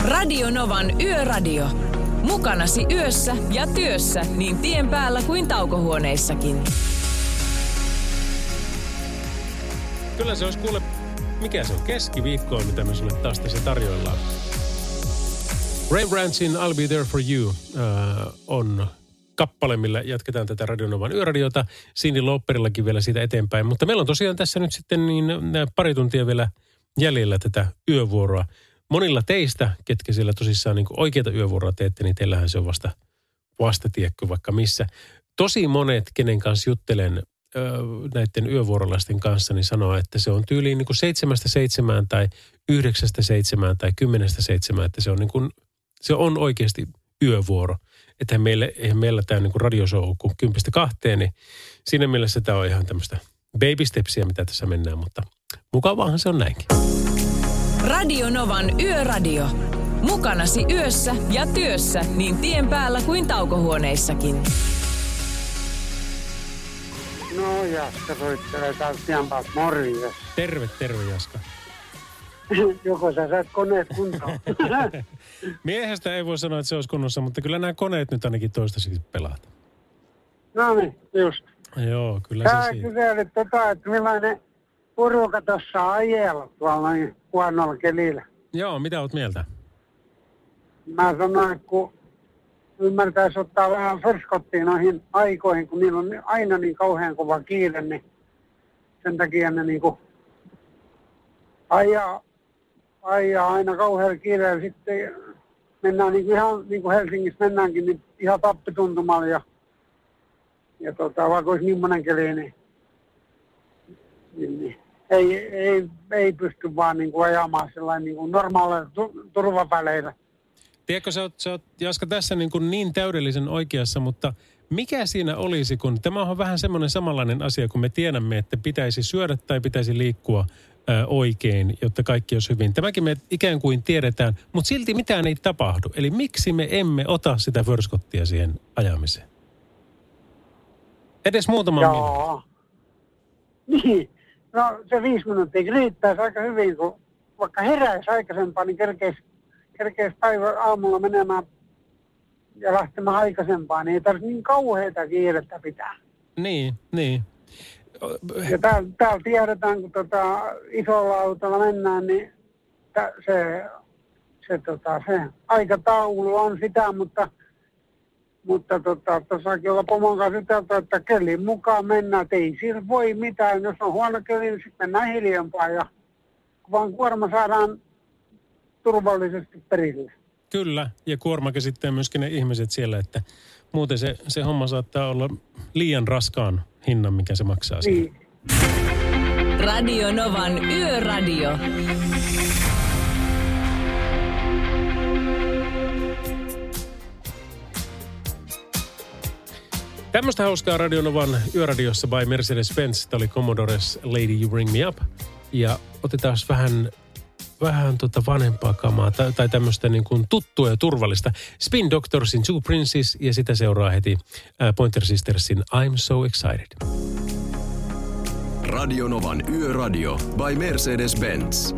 Radio Novan Yöradio. Mukanasi yössä ja työssä niin tien päällä kuin taukohuoneissakin. Kyllä se olisi kuule, mikä se on, keskiviikkoa, mitä me sulle taas tässä tarjoillaan. Ray Branchin I'll Be There For You äh, on kappale, millä jatketaan tätä Radionovan yöradiota. Cindy Lopperillakin vielä siitä eteenpäin. Mutta meillä on tosiaan tässä nyt sitten niin nää pari tuntia vielä jäljellä tätä yövuoroa. Monilla teistä, ketkä siellä tosissaan niin oikeita yövuoroa teette, niin teillähän se on vasta, vasta tiedätkö vaikka missä. Tosi monet, kenen kanssa juttelen näiden yövuorolaisten kanssa, niin sanoo, että se on tyyliin niin kuin seitsemästä seitsemään tai yhdeksästä seitsemään tai kymmenestä seitsemään, että se on, niin kuin, se on oikeasti yövuoro. Että meillä, eihän meillä tämä niin radioshow kuin kympistä kahteen, niin siinä mielessä tämä on ihan tämmöistä baby stepsia, mitä tässä mennään, mutta mukavaahan se on näinkin. Radio Novan Yöradio. Mukanasi yössä ja työssä niin tien päällä kuin taukohuoneissakin. No Jaska soittelee päät morjes. Terve, terve Jaska. *laughs* Joko sä saat koneet kuntoon? *laughs* Miehestä ei voi sanoa, että se olisi kunnossa, mutta kyllä nämä koneet nyt ainakin toistaiseksi pelaat. no niin, just. Joo, kyllä Sä se siinä. kyselit tota, että millainen poruka tuossa ajella tuolla noin huonolla kelillä. Joo, mitä oot mieltä? Mä sanoin, kun ymmärtäisi ottaa vähän förskottiin noihin aikoihin, kun niillä on aina niin kauhean kova kiire, niin sen takia ne niinku ajaa, ajaa aina kauhean kiireellä. Sitten mennään niin ihan niin kuin Helsingissä mennäänkin, niin ihan tappituntumalla ja, ja tota, vaikka olisi millainen keli, niin, niin, niin ei, ei, ei pysty vaan niin kuin ajamaan sellainen niin kuin normaaleilla tu, turvaväleillä. Tiedätkö, sä oot, sä oot Jaska tässä niin, kuin niin täydellisen oikeassa, mutta mikä siinä olisi, kun tämä on vähän semmoinen samanlainen asia, kun me tiedämme, että pitäisi syödä tai pitäisi liikkua ää, oikein, jotta kaikki olisi hyvin. Tämäkin me ikään kuin tiedetään, mutta silti mitään ei tapahdu. Eli miksi me emme ota sitä förskottia siihen ajamiseen? Edes minuutin. Joo. Niin. No se viisi minuuttia riittäisi aika hyvin, kun vaikka heräisi aikaisempaan, niin kerkeisi, kerkeisi päivä aamulla menemään ja lähtemään aikaisempaan, niin ei tarvitse niin kauheita kiirettä pitää. Niin, niin. Ja täällä, täällä tiedetään, kun tota, isolla autolla mennään, niin tä, se, se, tota, se aikataulu on sitä, mutta Mutta tota, tuossakin olla pomon kanssa juteltu, että kelin mukaan mennään, että ei siinä voi mitään. Jos on huono keli, niin sitten mennään hiljempaa ja kun vaan kuorma saadaan turvallisesti perille. Kyllä, ja kuorma käsittää myöskin ne ihmiset siellä, että muuten se, se homma saattaa olla liian raskaan hinnan, mikä se maksaa. siinä. Niin. Radio Novan Yöradio. Tämmöistä hauskaa Radionovan yöradiossa by Mercedes-Benz. Tämä oli Commodores Lady You Bring Me Up. Ja otetaan vähän, vähän tota vanhempaa kamaa tai, tai tämmöistä niin kuin tuttua ja turvallista. Spin Doctorsin Two Princes ja sitä seuraa heti äh, Pointer Sistersin I'm So Excited. Radionovan Yöradio by Mercedes-Benz.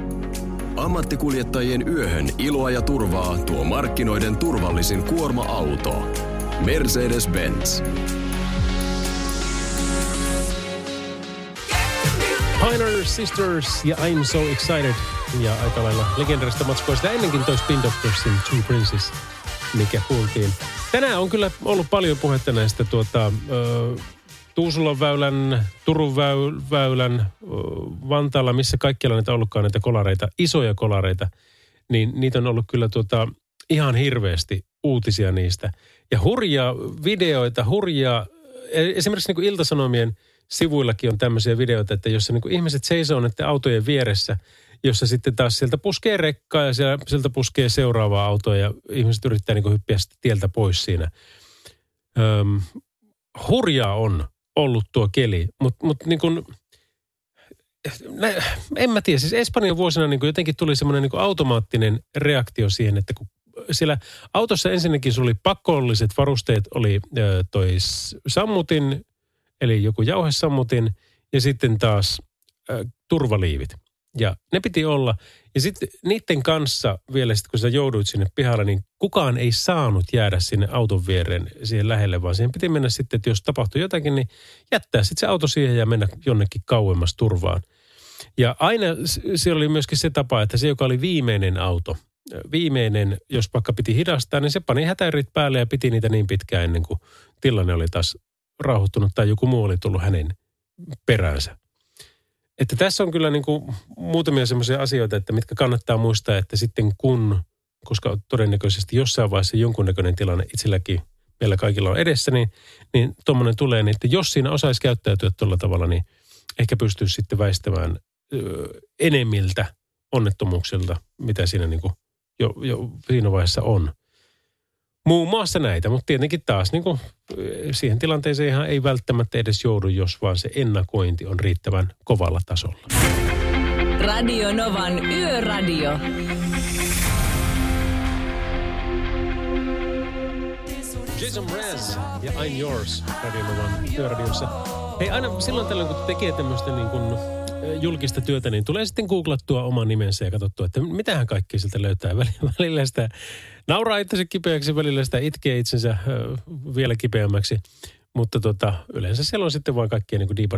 Ammattikuljettajien yöhön iloa ja turvaa tuo markkinoiden turvallisin kuorma-auto. Mercedes-Benz. Pioneer Sisters ja I'm So Excited. Ja aika lailla legendarista matskua sitä ennenkin toi Spin Doctorsin Two Princes, mikä kuultiin. Tänään on kyllä ollut paljon puhetta näistä tuota, ö, Tuusulan väylän, Turun väy- väylän, Vantaalla, missä kaikkialla näitä ollutkaan näitä kolareita, isoja kolareita, niin niitä on ollut kyllä tuota, ihan hirveästi uutisia niistä. Ja hurjaa videoita, hurjaa, e- esimerkiksi niin Iltasanomien sivuillakin on tämmöisiä videoita, että jossa niin ihmiset seisoo näiden autojen vieressä, jossa sitten taas sieltä puskee rekkaa ja siellä, sieltä puskee seuraavaa autoa ja ihmiset yrittää niin hyppiä tieltä pois siinä. Öm, hurjaa on ollut tuo keli, mutta mut niin kuin, en mä tiedä, siis Espanjan vuosina niin jotenkin tuli semmoinen niin automaattinen reaktio siihen, että kun siellä autossa ensinnäkin sulla oli pakolliset varusteet, oli ö, toi sammutin, eli joku jauhesammutin, ja sitten taas ö, turvaliivit. Ja ne piti olla. Ja sitten niiden kanssa vielä, sit kun sä jouduit sinne pihalle, niin kukaan ei saanut jäädä sinne auton viereen siihen lähelle, vaan siihen piti mennä sitten, että jos tapahtui jotakin, niin jättää sitten se auto siihen ja mennä jonnekin kauemmas turvaan. Ja aina siellä oli myöskin se tapa, että se, joka oli viimeinen auto, viimeinen, jos vaikka piti hidastaa, niin se pani hätäyrit päälle ja piti niitä niin pitkään ennen kuin tilanne oli taas rauhoittunut tai joku muu oli tullut hänen peräänsä. Että tässä on kyllä niin kuin muutamia semmoisia asioita, että mitkä kannattaa muistaa, että sitten kun, koska todennäköisesti jossain vaiheessa jonkunnäköinen tilanne itselläkin meillä kaikilla on edessä, niin, niin tuommoinen tulee, niin että jos siinä osaisi käyttäytyä tuolla tavalla, niin ehkä pystyisi sitten väistämään ö, enemmiltä onnettomuuksilta, mitä siinä niin kuin jo, jo siinä vaiheessa on. Muun muassa näitä, mutta tietenkin taas niin kuin, siihen tilanteeseen ihan ei välttämättä edes joudu, jos vaan se ennakointi on riittävän kovalla tasolla. Radio Novan Yöradio. Jason Mraz ja I'm Yours radionovan työradiossa. Hei, aina silloin tällöin, kun tekee tämmöistä niin kuin julkista työtä, niin tulee sitten googlattua oman nimensä ja katsottua, että mitähän kaikki sieltä löytää. *laughs* Väli- Välillä sitä nauraa itsensä kipeäksi, välillä sitä itkee itsensä vielä kipeämmäksi. Mutta tota, yleensä siellä on sitten vain kaikkia niin kuin.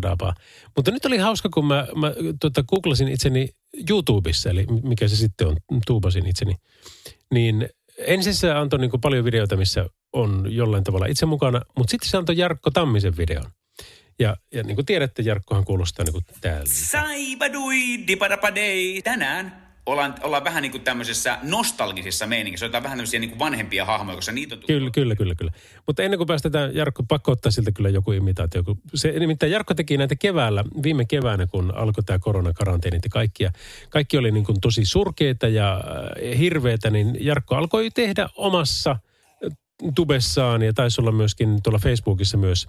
Mutta nyt oli hauska, kun mä, mä tota, googlasin itseni YouTubessa, eli mikä se sitten on, tuubasin itseni. Niin ensin se antoi niin kuin paljon videoita, missä on jollain tavalla itse mukana, mutta sitten se antoi Jarkko Tammisen videon. Ja, ja niin kuin tiedätte, Jarkkohan kuulostaa niin kuin täällä. Saibadui dipadapadei. Tänään ollaan, ollaan vähän niin kuin tämmöisessä nostalgisessa meiningissä. Otetaan vähän tämmöisiä niin kuin vanhempia hahmoja, koska niitä on Kyllä, kyllä, kyllä, kyllä. Mutta ennen kuin päästetään, Jarkko, pakko ottaa siltä kyllä joku imitaatio. Se, nimittäin Jarkko teki näitä keväällä, viime keväänä, kun alkoi tämä koronakaranteenit ja kaikki. Ja kaikki oli niin kuin tosi surkeita ja äh, hirveitä, niin Jarkko alkoi tehdä omassa äh, tubessaan ja taisi olla myöskin tuolla Facebookissa myös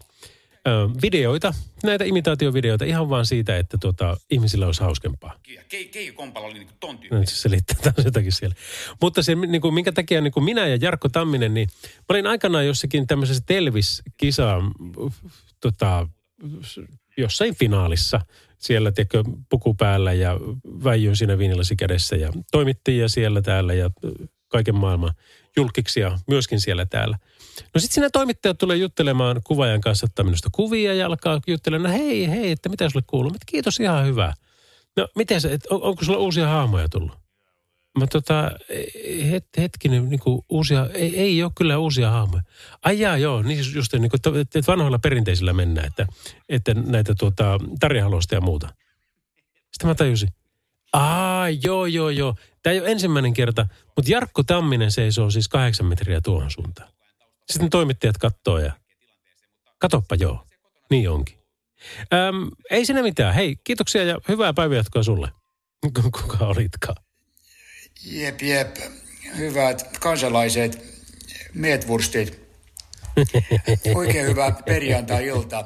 ö, videoita, näitä imitaatiovideoita ihan vaan siitä, että tuota, ihmisillä olisi hauskempaa. Ke, Keijo oli niin kuin ton No, se selittää taas jotakin siellä. Mutta se, niin kuin, minkä takia niin kuin minä ja Jarkko Tamminen, niin mä olin aikanaan jossakin tämmöisessä Telvis-kisa, tota, jossain finaalissa. Siellä tiedätkö, puku päällä ja väijyn siinä viinilasi kädessä ja toimittiin ja siellä täällä ja kaiken maailman julkiksia myöskin siellä täällä. No sitten siinä toimittajat tulee juttelemaan kuvaajan kanssa, ottaa minusta kuvia ja alkaa juttelemaan, no hei, hei, että mitä sulle kuuluu? Mutta kiitos, ihan hyvä. No miten se, on, onko sulla uusia hahmoja tullut? mä tota, het, hetkinen, niin kuin uusia, ei, ei ole kyllä uusia hahmoja. Ai jaa, joo, niin just niin kuin, että vanhoilla perinteisillä mennään, että, että näitä tuota, tarjahaloista ja muuta. Sitten mä tajusin, aa, joo, joo, joo. Tämä ei ole ensimmäinen kerta, mutta Jarkko Tamminen seisoo siis kahdeksan metriä tuohon suuntaan. Sitten toimittajat kattoo ja katoppa joo, niin onkin. Öm, ei siinä mitään. Hei, kiitoksia ja hyvää päivänjatkoa sulle. Kuka olitkaan? Jep, jep. Hyvät kansalaiset, mietvurstit. *laughs* Oikein hyvää perjantai-ilta.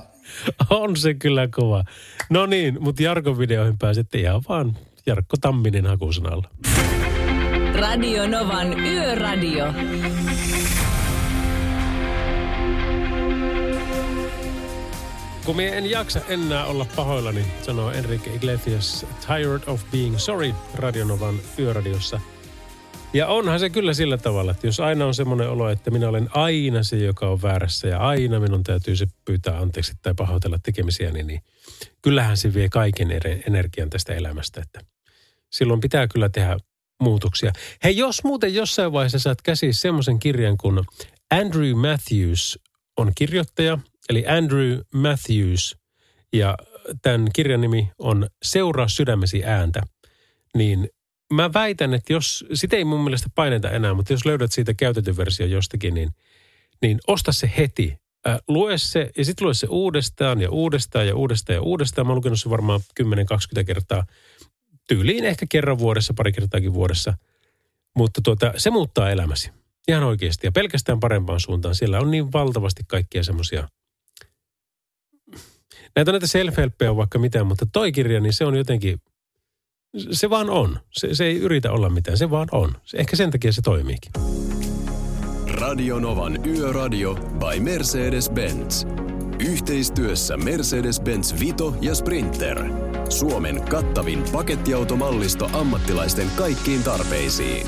On se kyllä kova. No niin, mutta Jarkon videoihin pääsette ihan vaan Jarkko Tamminen hakusanalla. Radio Novan Yöradio. Kun minä en jaksa enää olla pahoillani, sanoo Enrique Iglesias Tired of Being Sorry Radionovan yöradiossa. Ja onhan se kyllä sillä tavalla, että jos aina on semmoinen olo, että minä olen aina se, joka on väärässä ja aina minun täytyy se pyytää anteeksi tai pahoitella tekemisiäni, niin kyllähän se vie kaiken energian tästä elämästä. Että silloin pitää kyllä tehdä muutoksia. Hei, jos muuten jossain vaiheessa saat käsiin semmoisen kirjan kuin Andrew Matthews on kirjoittaja, eli Andrew Matthews, ja tämän kirjan nimi on Seuraa sydämesi ääntä, niin mä väitän, että jos, sitä ei mun mielestä paineta enää, mutta jos löydät siitä käytetyn versio jostakin, niin, niin osta se heti. Äh, lue se ja sitten lue se uudestaan ja uudestaan ja uudestaan ja uudestaan. Mä oon lukenut se varmaan 10-20 kertaa tyyliin ehkä kerran vuodessa, pari kertaakin vuodessa. Mutta tuota, se muuttaa elämäsi. Ihan oikeasti ja pelkästään parempaan suuntaan. Siellä on niin valtavasti kaikkia semmoisia. Näitä on näitä self on vaikka mitään, mutta toi kirja, niin se on jotenkin, se vaan on. Se, se ei yritä olla mitään, se vaan on. Se, ehkä sen takia se toimiikin. Radio Novan Yöradio by Mercedes-Benz. Yhteistyössä Mercedes-Benz Vito ja Sprinter. Suomen kattavin pakettiautomallisto ammattilaisten kaikkiin tarpeisiin.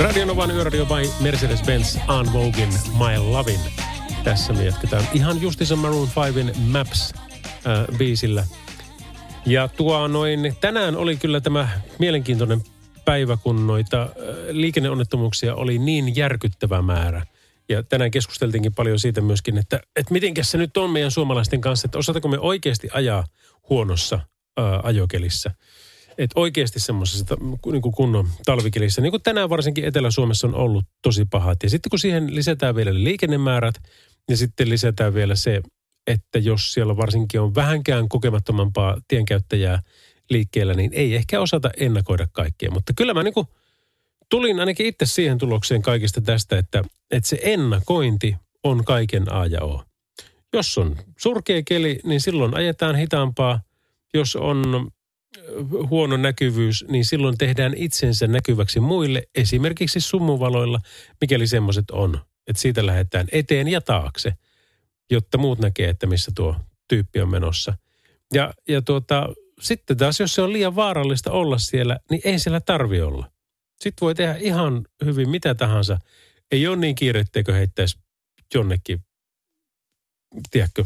Radionovan yöradio by Mercedes-Benz On Vogin My Lovin. Tässä me jatketaan ihan justissa Maroon 5 Maps biisillä. Ja tuo noin, tänään oli kyllä tämä mielenkiintoinen päivä, kun noita liikenneonnettomuuksia oli niin järkyttävä määrä. Ja tänään keskusteltiinkin paljon siitä myöskin, että, että mitenkäs se nyt on meidän suomalaisten kanssa, että osataanko me oikeasti ajaa huonossa ää, ajokelissä. Että oikeasti semmoisessa niin kuin kunnon talvikelissä, niin kuin tänään varsinkin Etelä-Suomessa on ollut tosi pahat. Ja sitten kun siihen lisätään vielä liikennemäärät, ja sitten lisätään vielä se, että jos siellä varsinkin on vähänkään kokemattomampaa tienkäyttäjää liikkeellä, niin ei ehkä osata ennakoida kaikkea. Mutta kyllä mä niin kuin tulin ainakin itse siihen tulokseen kaikista tästä, että, että se ennakointi on kaiken A ja O. Jos on surkea keli, niin silloin ajetaan hitaampaa. Jos on huono näkyvyys, niin silloin tehdään itsensä näkyväksi muille, esimerkiksi summuvaloilla, mikäli semmoiset on. Että siitä lähdetään eteen ja taakse, jotta muut näkee, että missä tuo tyyppi on menossa. Ja, ja tuota, sitten taas, jos se on liian vaarallista olla siellä, niin ei siellä tarvi olla. Sitten voi tehdä ihan hyvin mitä tahansa. Ei ole niin kiire, etteikö heittäisi jonnekin, tiedätkö,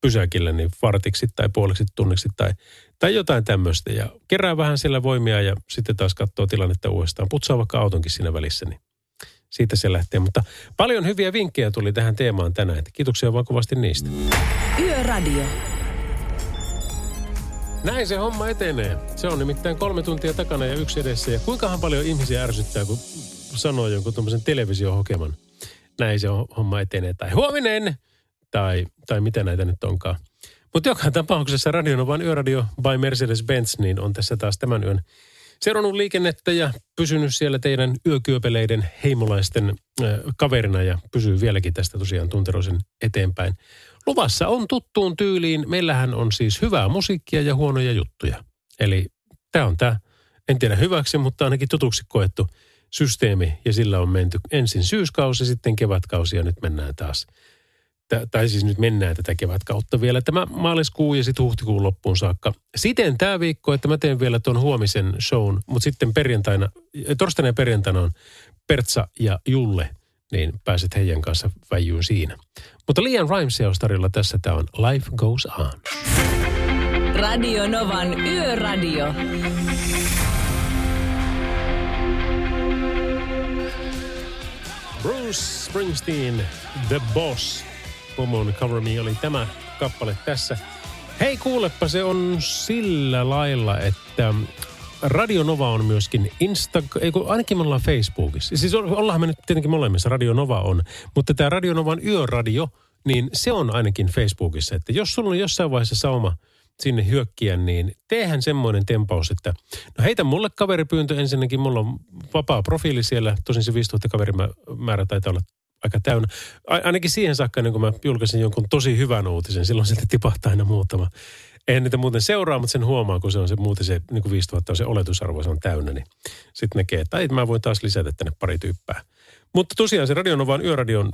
pysäkille niin vartiksi tai puoliksi tunniksi tai, tai jotain tämmöistä. Ja kerää vähän sillä voimia ja sitten taas katsoo tilannetta uudestaan. Putsaa vaikka autonkin siinä välissä, niin siitä se lähtee. Mutta paljon hyviä vinkkejä tuli tähän teemaan tänään. Kiitoksia vaan kovasti niistä. Yöradio. Näin se homma etenee. Se on nimittäin kolme tuntia takana ja yksi edessä. Ja kuinkahan paljon ihmisiä ärsyttää, kun sanoo jonkun tuommoisen televisiohokeman. Näin se homma etenee. Tai huominen! Tai, tai mitä näitä nyt onkaan. Mutta joka tapauksessa Radionovan yöradio by Mercedes-Benz niin on tässä taas tämän yön seurannut liikennettä ja pysynyt siellä teidän yökyöpeleiden heimolaisten äh, kaverina ja pysyy vieläkin tästä tosiaan tunteroisen eteenpäin. Luvassa on tuttuun tyyliin. Meillähän on siis hyvää musiikkia ja huonoja juttuja. Eli tämä on tämä, en tiedä hyväksi, mutta ainakin tutuksi koettu systeemi. Ja sillä on menty ensin syyskausi, sitten kevätkausi ja nyt mennään taas. Tai siis nyt mennään tätä kevätkautta vielä tämä maaliskuu ja sitten huhtikuun loppuun saakka. Siten tämä viikko, että mä teen vielä tuon huomisen shown, mutta sitten perjantaina, torstaina ja perjantaina on Pertsa ja Julle, niin pääset heidän kanssa väijyyn siinä. Mutta liian Rhymesia on tässä. Tämä on Life Goes On. Radio Novan Yöradio. Bruce Springsteen, The Boss. Pomon Cover Me oli tämä kappale tässä. Hei kuulepa, se on sillä lailla, että Radio Nova on myöskin Insta, ei kun ainakin me ollaan Facebookissa. Siis ollaan me nyt tietenkin molemmissa, Radio Nova on. Mutta tämä Radio Novan yöradio, niin se on ainakin Facebookissa. Että jos sulla on jossain vaiheessa sauma sinne hyökkiä, niin teehän semmoinen tempaus, että no heitä mulle kaveripyyntö ensinnäkin. Mulla on vapaa profiili siellä, tosin se 5000 kaverimäärä taitaa olla aika täynnä. Ainakin siihen saakka, ennen kuin mä julkaisin jonkun tosi hyvän uutisen, silloin sieltä tipahtaa aina muutama. En niitä muuten seuraa, mutta sen huomaa, kun se on se muuten se niin kuin 5000 on se oletusarvo, se on täynnä, niin sitten näkee, että ai, mä voin taas lisätä tänne pari tyyppää. Mutta tosiaan se Radionovan yöradion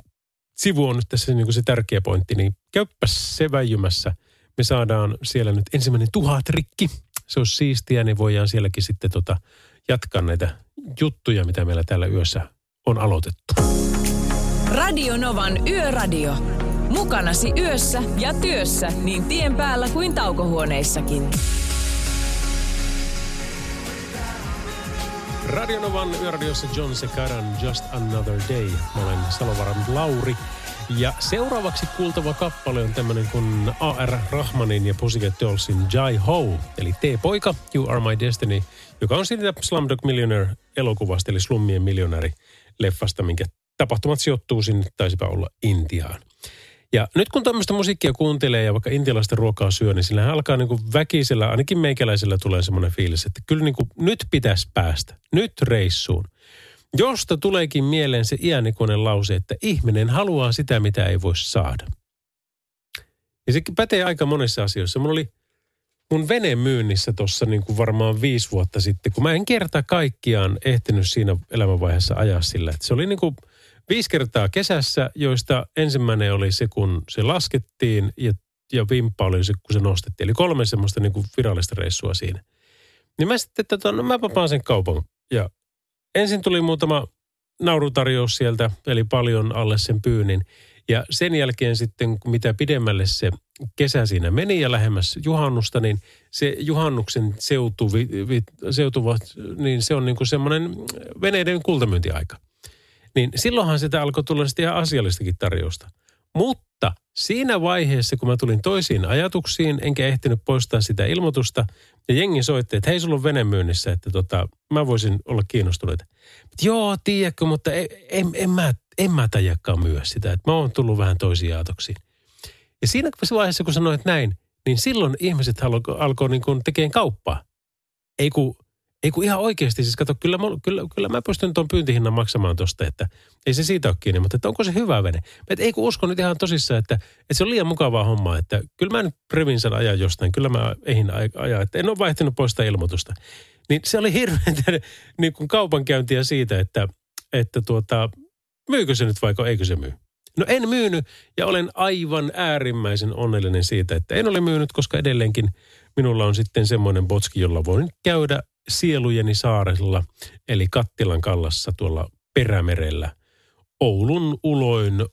sivu on nyt tässä niin kuin se tärkeä pointti, niin käyppäs se väijymässä. Me saadaan siellä nyt ensimmäinen tuhat rikki. Se on siistiä, niin voidaan sielläkin sitten tota, jatkaa näitä juttuja, mitä meillä täällä yössä on aloitettu. Radio Novan Yöradio. Mukanasi yössä ja työssä niin tien päällä kuin taukohuoneissakin. Radionovan yöradiossa John Sekaran Just Another Day. Mä olen Salovaran Lauri. Ja seuraavaksi kuultava kappale on tämmönen kuin A.R. Rahmanin ja Pussycat Dollsin Jai Ho, eli T-poika, You Are My Destiny, joka on siitä Slumdog Millionaire elokuvasta, eli Slummien miljonääri leffasta, minkä tapahtumat sijoittuu sinne, taisipa olla Intiaan. Ja nyt kun tämmöistä musiikkia kuuntelee ja vaikka intialaista ruokaa syö, niin sillä alkaa niin kuin väkisellä, ainakin meikäläisellä tulee semmoinen fiilis, että kyllä niin kuin nyt pitäisi päästä, nyt reissuun. Josta tuleekin mieleen se iänikuinen lause, että ihminen haluaa sitä, mitä ei voi saada. Ja se pätee aika monessa asioissa. Mulla oli mun vene myynnissä tuossa niin varmaan viisi vuotta sitten, kun mä en kerta kaikkiaan ehtinyt siinä elämänvaiheessa ajaa sillä. Että se oli niin kuin viisi kertaa kesässä, joista ensimmäinen oli se, kun se laskettiin ja, ja vimppa oli se, kun se nostettiin. Eli kolme semmoista niin kuin virallista reissua siinä. Niin mä sitten, että no mä paan sen kaupan. Ja ensin tuli muutama naurutarjous sieltä, eli paljon alle sen pyynnin. Ja sen jälkeen sitten, mitä pidemmälle se kesä siinä meni ja lähemmäs juhannusta, niin se juhannuksen seutu, seutuva, niin se on niin kuin semmoinen veneiden kultamyyntiaika. Niin silloinhan sitä alkoi tulla sitten ihan asiallistakin tarjousta. Mutta siinä vaiheessa, kun mä tulin toisiin ajatuksiin, enkä ehtinyt poistaa sitä ilmoitusta, ja jengi soitti, että hei, sulla on vene myynnissä, että tota, mä voisin olla kiinnostunut. Joo, tiedätkö, mutta en, en, en, mä, en mä tajakkaan myydä sitä, että mä oon tullut vähän toisiin ajatuksiin. Ja siinä vaiheessa, kun sanoit näin, niin silloin ihmiset alkoi alko niin tekemään kauppaa. Ei kun ei kun ihan oikeasti, siis kato, kyllä, kyllä, kyllä mä pystyn tuon pyyntihinnan maksamaan tosta, että ei se siitä ole kiinni, mutta että onko se hyvä vene? Että ei kun usko nyt ihan tosissaan, että, että se on liian mukavaa hommaa, että kyllä mä nyt previn sen ajan jostain, kyllä mä eihin ajaa, että en ole vaihtanut pois sitä ilmoitusta. Niin se oli hirveän niin kuin kaupankäyntiä siitä, että, että tuota, myykö se nyt vaiko eikö se myy? No en myynyt ja olen aivan äärimmäisen onnellinen siitä, että en ole myynyt, koska edelleenkin minulla on sitten semmoinen botski, jolla voin käydä Sielujeni saarella, eli Kattilan kallassa tuolla Perämerellä. Oulun uloin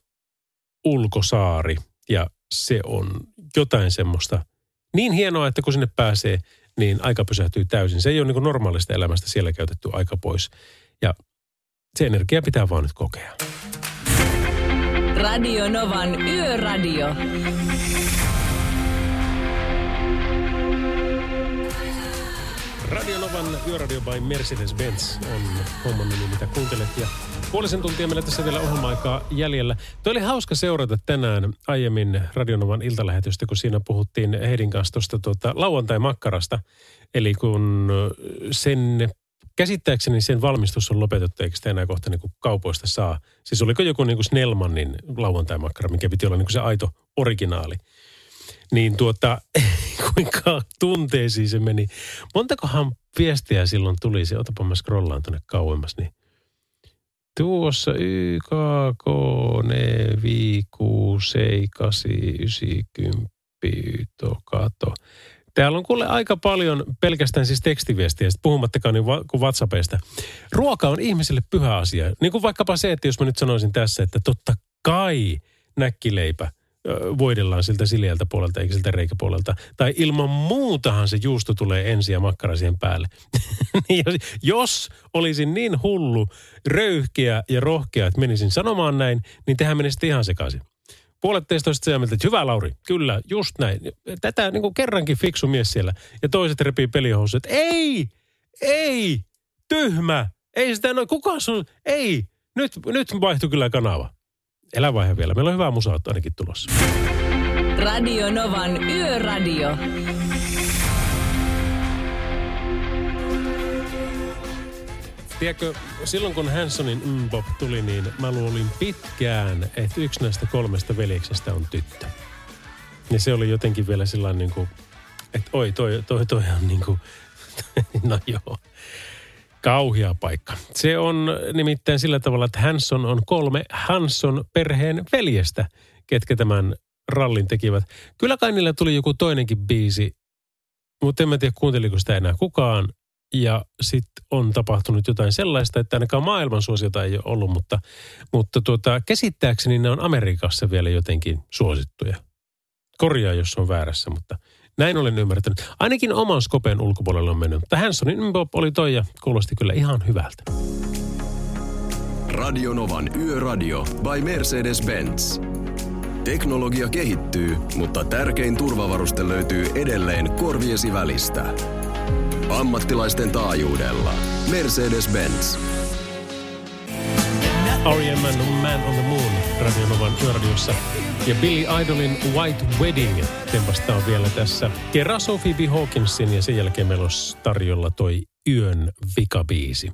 ulkosaari ja se on jotain semmoista niin hienoa, että kun sinne pääsee, niin aika pysähtyy täysin. Se ei ole niin normaalista elämästä siellä käytetty aika pois. Ja se energia pitää vaan nyt kokea. Radio Novan Yöradio. Radio Novan Yöradio by Mercedes-Benz on homman nimi, mitä kuuntelet. Ja puolisen tuntia meillä tässä vielä ohjelma-aikaa jäljellä. Tuo oli hauska seurata tänään aiemmin Radionovan iltalähetystä, kun siinä puhuttiin Heidin kanssa tuosta tuota, lauantai-makkarasta. Eli kun sen käsittääkseni sen valmistus on lopetettu, eikö sitä enää kohta niin kuin kaupoista saa. Siis oliko joku niin kuin Snellmanin lauantai-makkara, mikä piti olla niin kuin se aito originaali. Niin tuota, *laughs* kuinka tunteisiin se meni. Montakohan viestiä silloin tuli, se otapa mä scrollaan tuonne kauemmas, niin tuossa Y, K, K, N, V, Q, 7, 9, 10, to, kato. Täällä on kuule aika paljon pelkästään siis tekstiviestiä, puhumattakaan niin kuin WhatsAppista. Ruoka on ihmisille pyhä asia. Niin kuin vaikkapa se, että jos mä nyt sanoisin tässä, että totta kai näkkileipä voidellaan siltä sileältä puolelta eikä siltä reikäpuolelta. Tai ilman muutahan se juusto tulee ensin ja makkara siihen päälle. *laughs* Niin jos, olisin niin hullu, röyhkeä ja rohkea, että menisin sanomaan näin, niin tehän menisitte ihan sekaisin. Puolet teistä olisitte sitä mieltä, että hyvä Lauri, kyllä, just näin. Tätä niin kuin kerrankin fiksu mies siellä. Ja toiset repii pelihousut, että ei, ei, tyhmä, ei sitä noin, kuka sun, ei, nyt, nyt vaihtui kyllä kanava. Elä vaihe vielä, meillä on hyvää musaa ainakin tulossa. Radio Novan Yöradio. Tiedätkö, silloin kun Hansonin Mbop tuli, niin mä luulin pitkään, että yksi näistä kolmesta veljeksestä on tyttö. Ja se oli jotenkin vielä sellainen niin kuin, että oi, toi, toi, toi on niin kuin, *laughs* no joo, kauhea paikka. Se on nimittäin sillä tavalla, että Hanson on kolme Hanson perheen veljestä, ketkä tämän rallin tekivät. Kyllä kai niillä tuli joku toinenkin biisi, mutta en mä tiedä kuunteliko sitä enää kukaan. Ja sitten on tapahtunut jotain sellaista, että ainakaan maailman suosiota ei ole ollut, mutta, mutta tuota, käsittääkseni ne on Amerikassa vielä jotenkin suosittuja. Korjaa, jos on väärässä, mutta näin olen ymmärtänyt. Ainakin oman skopen ulkopuolelle on mennyt. Mutta Hansonin Mbop oli toi ja kuulosti kyllä ihan hyvältä. Radionovan Yöradio by Mercedes-Benz. Teknologia kehittyy, mutta tärkein turvavaruste löytyy edelleen korviesi välistä. Ammattilaisten taajuudella. Mercedes-Benz. R.E.M. Man on the Moon Radionovan yöradiossa. Ja Billy Idolin White Wedding tempastaa vielä tässä. Kerran Sophie B. Hawkinsin ja sen jälkeen meillä olisi tarjolla toi yön vikabiisi.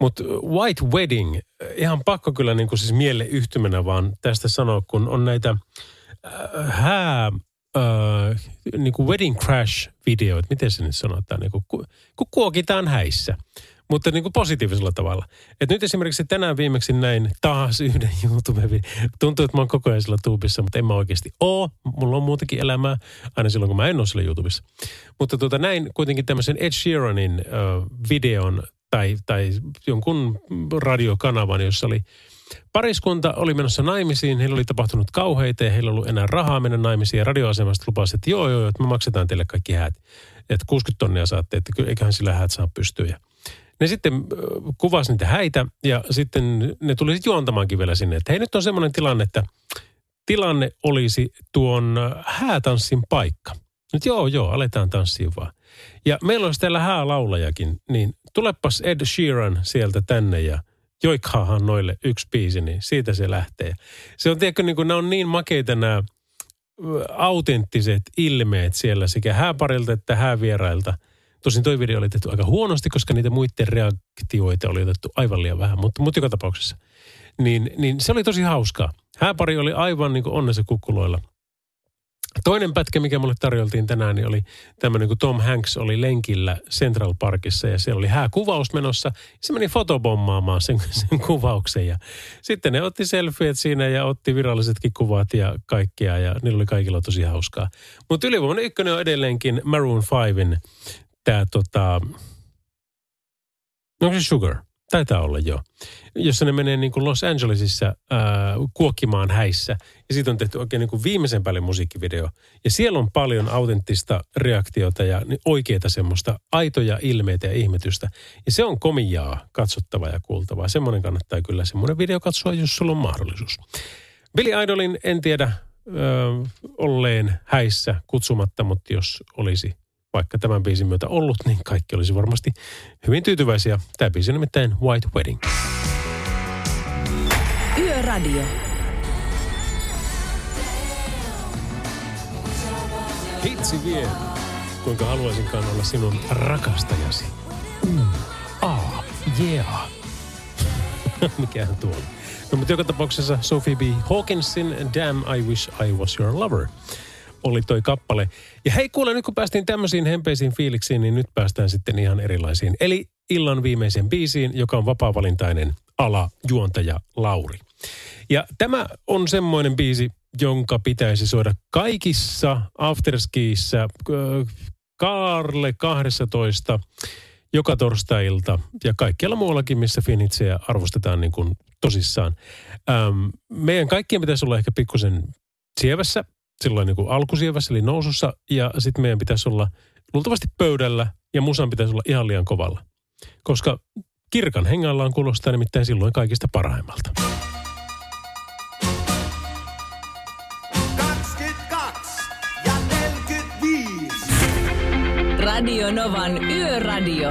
Mutta White Wedding, ihan pakko kyllä niin kuin siis mielle yhtymänä vaan tästä sanoa, kun on näitä äh, hää, äh, niin kuin wedding crash videoita, miten se nyt sanotaan, niin kuin, ku, kun kuokitaan häissä mutta niin kuin positiivisella tavalla. Et nyt esimerkiksi tänään viimeksi näin taas yhden youtube Tuntuu, että mä oon koko ajan sillä tuubissa, mutta en mä oikeasti oo. Mulla on muutakin elämää, aina silloin kun mä en ole sillä YouTubessa. Mutta tuota, näin kuitenkin tämmöisen Ed Sheeranin uh, videon tai, tai jonkun radiokanavan, jossa oli Pariskunta oli menossa naimisiin, heillä oli tapahtunut kauheita ja heillä ei ollut enää rahaa mennä naimisiin. Ja radioasemasta lupasi, että joo, joo, että me maksetaan teille kaikki häät. Että 60 tonnia saatte, että eiköhän sillä häät saa pystyä. Ne sitten kuvasi niitä häitä ja sitten ne tuli sitten juontamaankin vielä sinne, että hei nyt on semmoinen tilanne, että tilanne olisi tuon häätanssin paikka. Nyt joo, joo, aletaan tanssia vaan. Ja meillä olisi täällä häälaulajakin, niin tulepas Ed Sheeran sieltä tänne ja joikkaahan noille yksi biisi, niin siitä se lähtee. Se on, tiedätkö, niin kuin ne on niin makeita nämä autenttiset ilmeet siellä sekä hääparilta että häävierailta – Tosin toi video oli tehty aika huonosti, koska niitä muiden reaktioita oli otettu aivan liian vähän, mutta, mutta joka tapauksessa. Niin, niin se oli tosi hauskaa. Hääpari oli aivan niin kuin onnessa kukkuloilla. Toinen pätkä, mikä mulle tarjoltiin tänään, niin oli tämmöinen, kun Tom Hanks oli lenkillä Central Parkissa ja siellä oli hääkuvaus menossa. Se meni fotobommaamaan sen, sen kuvauksen ja sitten ne otti selfieet siinä ja otti virallisetkin kuvat ja kaikkea ja niillä oli kaikilla tosi hauskaa. Mutta ylivoimainen ykkönen on edelleenkin Maroon 5 tämä tota, onko se Sugar? Taitaa olla jo. Jossa ne menee niin kuin Los Angelesissa ää, kuokkimaan häissä. Ja siitä on tehty oikein niin kuin viimeisen päälle musiikkivideo. Ja siellä on paljon autenttista reaktiota ja oikeita semmoista aitoja ilmeitä ja ihmetystä. Ja se on komiaa, katsottavaa ja kuultavaa. Semmoinen kannattaa kyllä semmoinen video katsoa, jos sulla on mahdollisuus. Billy Idolin en tiedä ö, olleen häissä kutsumatta, mutta jos olisi vaikka tämän biisin myötä ollut, niin kaikki olisi varmasti hyvin tyytyväisiä. Tämä biisi on nimittäin White Wedding. Yöradio. Hitsi vie, kuinka haluaisinkaan olla sinun rakastajasi. Mm. Ah, yeah. *laughs* Mikähän tuo. No mutta joka tapauksessa Sophie B. Hawkinsin Damn I Wish I Was Your Lover oli toi kappale. Ja hei kuule, nyt kun päästiin tämmöisiin hempeisiin fiiliksiin, niin nyt päästään sitten ihan erilaisiin. Eli illan viimeisen biisiin, joka on vapaa-valintainen ala juontaja Lauri. Ja tämä on semmoinen biisi, jonka pitäisi soida kaikissa afterskiissa, Kaarle 12, joka torstailta ja kaikkialla muuallakin, missä finitsejä arvostetaan niin kuin tosissaan. Ähm, meidän kaikkien pitäisi olla ehkä pikkusen sievässä, silloin niin alkusievässä, eli nousussa, ja sitten meidän pitäisi olla luultavasti pöydällä, ja musan pitäisi olla ihan liian kovalla. Koska kirkan hengallaan kuulostaa nimittäin silloin kaikista parhaimmalta. 22 ja 45. Radio Novan Yöradio.